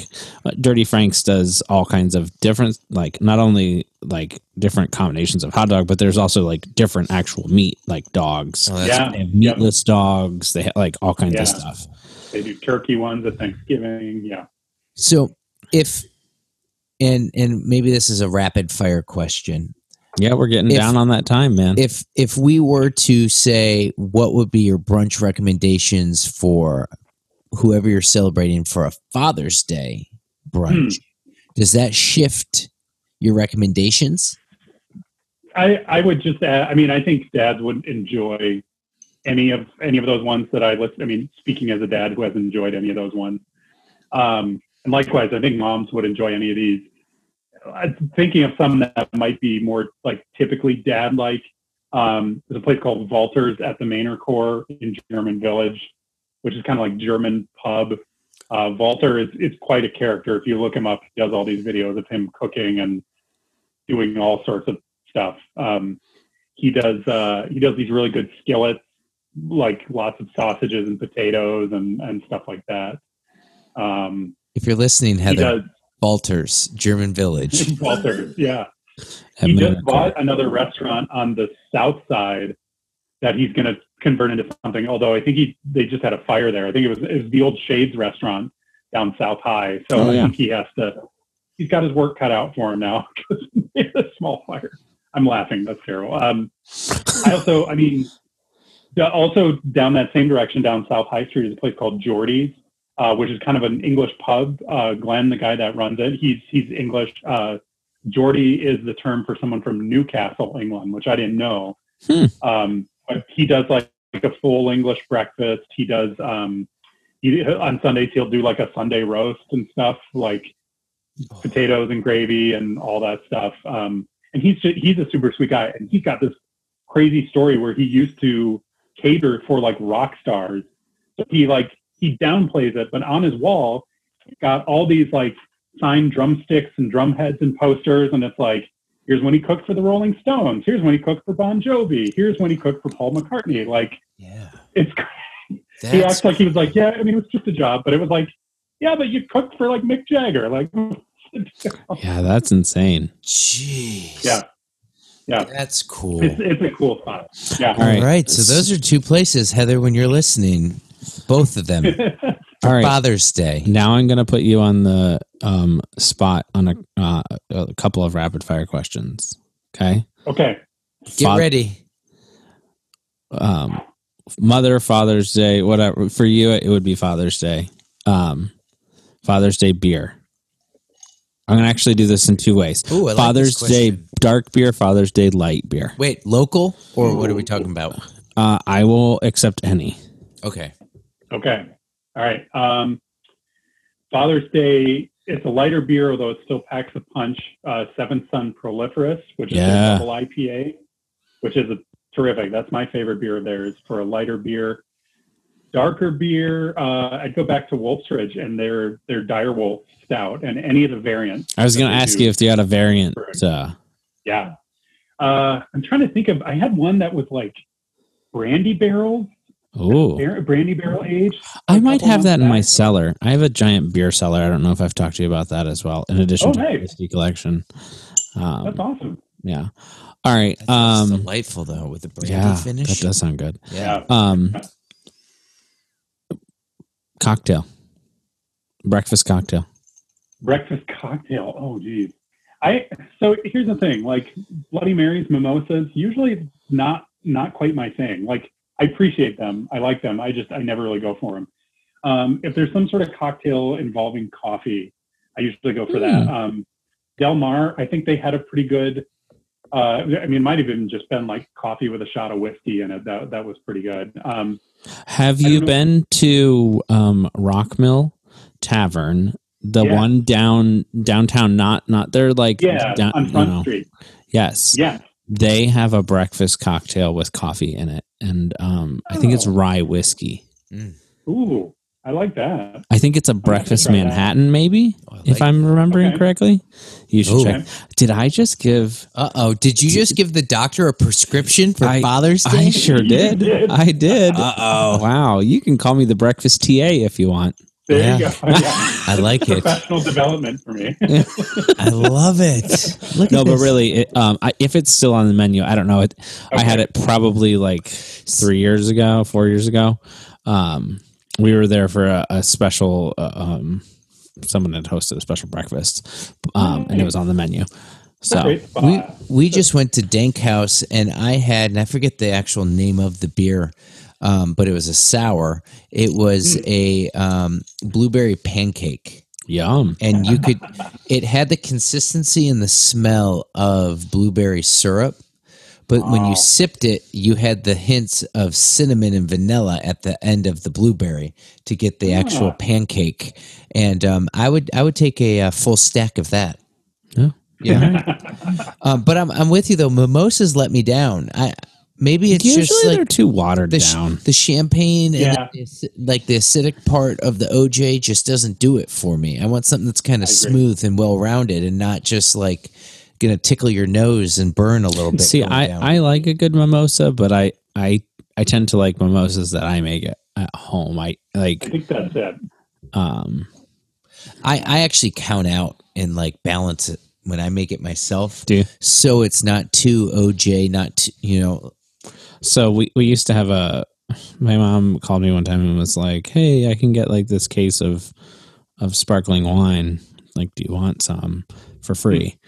uh, Dirty Frank's does all kinds of different like not only like different combinations of hot dog, but there's also like different actual meat like dogs. Oh, Yeah. They have meatless dogs. They have like all kinds Yeah. of stuff. They do turkey ones at Thanksgiving. Yeah. So if and and maybe this is a rapid fire question. Yeah, we're getting If- down on that time, man. If if we were to say what would be your brunch recommendations for whoever you're celebrating for a Father's Day brunch, hmm. does that shift your recommendations? I, I would just add, I mean, I think dads would enjoy any of any of those ones that I list. I mean, speaking as a dad who has enjoyed any of those ones. Um, and likewise, I think moms would enjoy any of these. I'm thinking of some that might be more like typically dad like. Um, there's a place called Valter's at the Maennerchor in German Village, which is kind of like German pub. Uh, Valter is, is quite a character. If you look him up, he does all these videos of him cooking and doing all sorts of stuff. Um, he does uh, he does these really good skillets, like lots of sausages and potatoes and, and stuff like that. Um, If you're listening, he Heather, does Valter's, German Village. Valter, yeah. He just bought another restaurant on the south side that he's going to convert into something. Although I think he they just had a fire there. I think it was it was the old Shades restaurant down South High. So Oh, I yeah. think he has to. He's got his work cut out for him now because a small fire. I'm laughing. That's terrible. Um, I also, I mean, also down that same direction, down South High Street, is a place called Geordie's, uh, which is kind of an English pub. Uh, Glenn, the guy that runs it, he's he's English. Uh, Geordie is the term for someone from Newcastle, England, which I didn't know. Hmm. Um, but he does like, like a full English breakfast. He does um, he, on Sundays he'll do like a Sunday roast and stuff, like potatoes and gravy and all that stuff. Um, and he's just, he's a super sweet guy, and he's got this crazy story where he used to cater for like rock stars. So he like he downplays it, but on his wall, he's got all these like signed drumsticks and drum heads and posters, and it's like here's when he cooked for the Rolling Stones, here's when he cooked for Bon Jovi, here's when he cooked for Paul McCartney. Like Yeah. it's he That's acts like he was like, yeah, I mean it was just a job, but it was like, yeah, but you cooked for like Mick Jagger, like. Yeah, that's insane. jeez. Yeah. Yeah. That's cool. It's, it's a cool spot. Yeah. All right. All right. So those are two places, Heather, when you're listening, both of them. All right. Father's Day. Now I'm going to put you on the um, spot on a, uh, a couple of rapid fire questions. Okay. okay. Get Fa- ready. Um, Mother, Father's Day, whatever. For you, it would be Father's Day. Um, Father's Day beer. I'm going to actually do this in two ways. Ooh, I like Father's this Day dark beer, Father's Day light beer. Wait, local or what are we talking about? Uh, I will accept any. Okay. Okay. All right. Um, Father's Day, it's a lighter beer, although it still packs a punch. Uh, Seventh Son Proliferous, which is Yeah. a double IPA, which is a terrific. That's my favorite beer of theirs for a lighter beer. Darker beer, uh, I'd go back to Wolf's Ridge and their their Direwolf Stout and any of the variants. I was going to ask do. you if you had a variant. Uh, Yeah. Uh, I'm trying to think of. I had one that was like brandy barrels, oh, brandy barrel aged. I might have that in months my cellar. I have a giant beer cellar. I don't know if I've talked to you about that as well. In addition Oh, to the nice. whiskey collection. Um, That's awesome. yeah. All right. Um, delightful though with the brandy yeah, finish. that does sound good. Yeah. Um, cocktail, breakfast cocktail. Breakfast cocktail. Oh, geez. I so here's the thing. Like Bloody Marys, mimosas, usually not not quite my thing. Like I appreciate them. I like them. I just I never really go for them. Um, if there's some sort of cocktail involving coffee, I usually go for that. Um, Del Mar, I think they had a pretty good Uh, I mean, it might have even just been like coffee with a shot of whiskey in it. That that was pretty good. Um, Have you been to um, Rockmill Tavern, the Yeah. one down downtown? Not not they're like yeah, down, on you Front know. Street. Yes, Yeah. they have a breakfast cocktail with coffee in it, and um, I think it's Oh. rye whiskey. Ooh, I like that. I think it's a breakfast try that. Manhattan, maybe Oh, I if I'm remembering Okay. correctly. You should Ooh. check. Did I just give? Uh oh. Did you just give the doctor a prescription for I- Father's Day? I sure did. did. I did. Uh oh. Wow, you can call me the breakfast TA if you want. There Yeah. you go. Yeah. I like it. Professional development for me. I love it. Look No, at but this. really, it, um, I, if it's still on the menu, I don't know. It, I had it probably like three years ago, four years ago. Um, we were there for a, a special. Uh, um, someone had hosted a special breakfast, um, and it was on the menu. So we we just went to Dank House and I had and I forget the actual name of the beer, um, but it was a sour. It was a um, blueberry pancake, yum. and you could. It had the consistency and the smell of blueberry syrup, but when you sipped it, you had the hints of cinnamon and vanilla at the end of the blueberry to get the actual Ah. pancake. And um, I would I would take a, uh full stack of that. Yeah. Yeah. Um, but I'm I'm with you though. Mimosas let me down. I maybe it's Usually just they're too watered the down. the champagne and the, like the acidic part of the OJ just doesn't do it for me. I want something that's kind of smooth and well rounded and not just like gonna tickle your nose and burn a little bit. See, I, down. I like a good mimosa, but I I I tend to like mimosas that I make at, at home. I like. I think that's it. um I I actually count out and like balance it when I make it myself. do you? So it's not too OJ, not too, you know. So we, we used to have a my mom called me one time and was like, Hey, I can get like this case of of sparkling wine. Like, do you want some for free?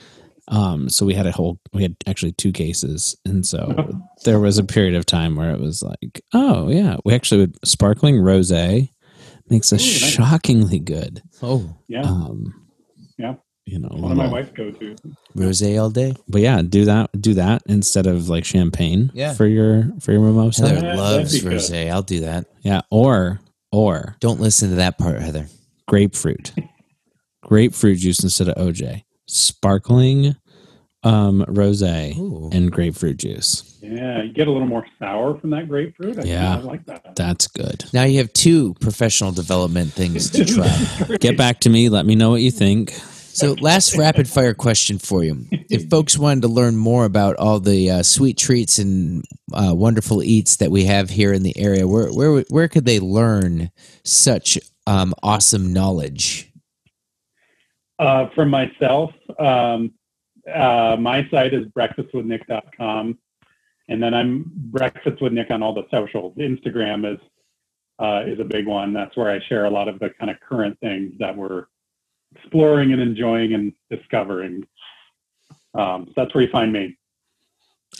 Um, so we had a whole we had actually two cases. And so there was a period of time where it was like, Oh yeah, we actually would sparkling rose makes us Ooh, nice. shockingly good. Oh, Yeah. Um Yeah. You know, One of my little- wife's go to. rose all day. but yeah, do that do that instead of like champagne Yeah. for your for your mimosa. Heather Yeah, loves be good. rose. I'll do that. Yeah, or or Don't listen to that part, Heather. grapefruit. grapefruit juice instead of OJ. Sparkling um rosé Ooh. and grapefruit juice. Yeah, you get a little more sour from that grapefruit. I, Yeah. I like that. That's good. Now you have two professional development things to try. Get back to me, let me know what you think. So, last rapid fire question for you. If folks wanted to learn more about all the uh, sweet treats and uh, wonderful eats that we have here in the area, where where where could they learn such um, awesome knowledge? Uh, for myself, um, uh, my site is breakfastwithnick.com. And then I'm Breakfast with Nick on all the socials. Instagram is uh, is a big one. That's where I share a lot of the kind of current things that we're exploring and enjoying and discovering. Um, so that's where you find me.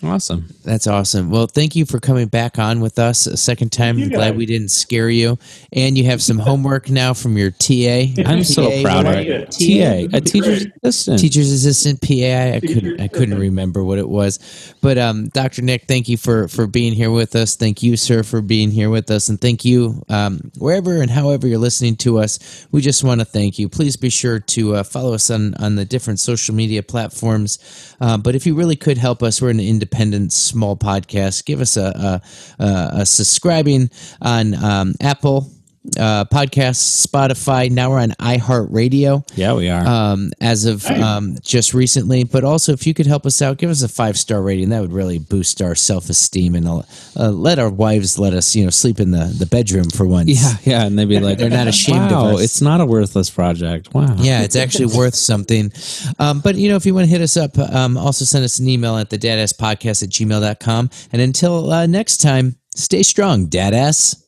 Awesome. That's awesome. Well, thank you for coming back on with us a second time. You I'm glad we didn't scare you. And you have some homework now from your TA. I'm so TA, proud of you. it. TA, a teacher's assistant. teacher's assistant PA. I couldn't I couldn't remember what it was. But um, Dr. Nick, thank you for for being here with us. Thank you, sir, for being here with us, and thank you um, wherever and however you're listening to us. We just want to thank you. Please be sure to uh, follow us on on the different social media platforms. Uh, but if you really could help us, we're an independent small podcast. Give us a a, a, a subscribing on um, Apple. Uh, podcasts, Spotify. Now we're on iHeartRadio Yeah, we are. um, as of um, just recently. But also, if you could help us out, give us a five star rating. That would really boost our self esteem and uh, uh, let our wives let us, you know, sleep in the, the bedroom for once. yeah, yeah, and they'd be like, They're not ashamed of wow, us." It's not a worthless project. Wow. Yeah, it's actually worth something. Um, but, you know, if you want to hit us up, um, also send us an email at the dadass podcast at gmail.com. And until uh, next time, stay strong, dadass.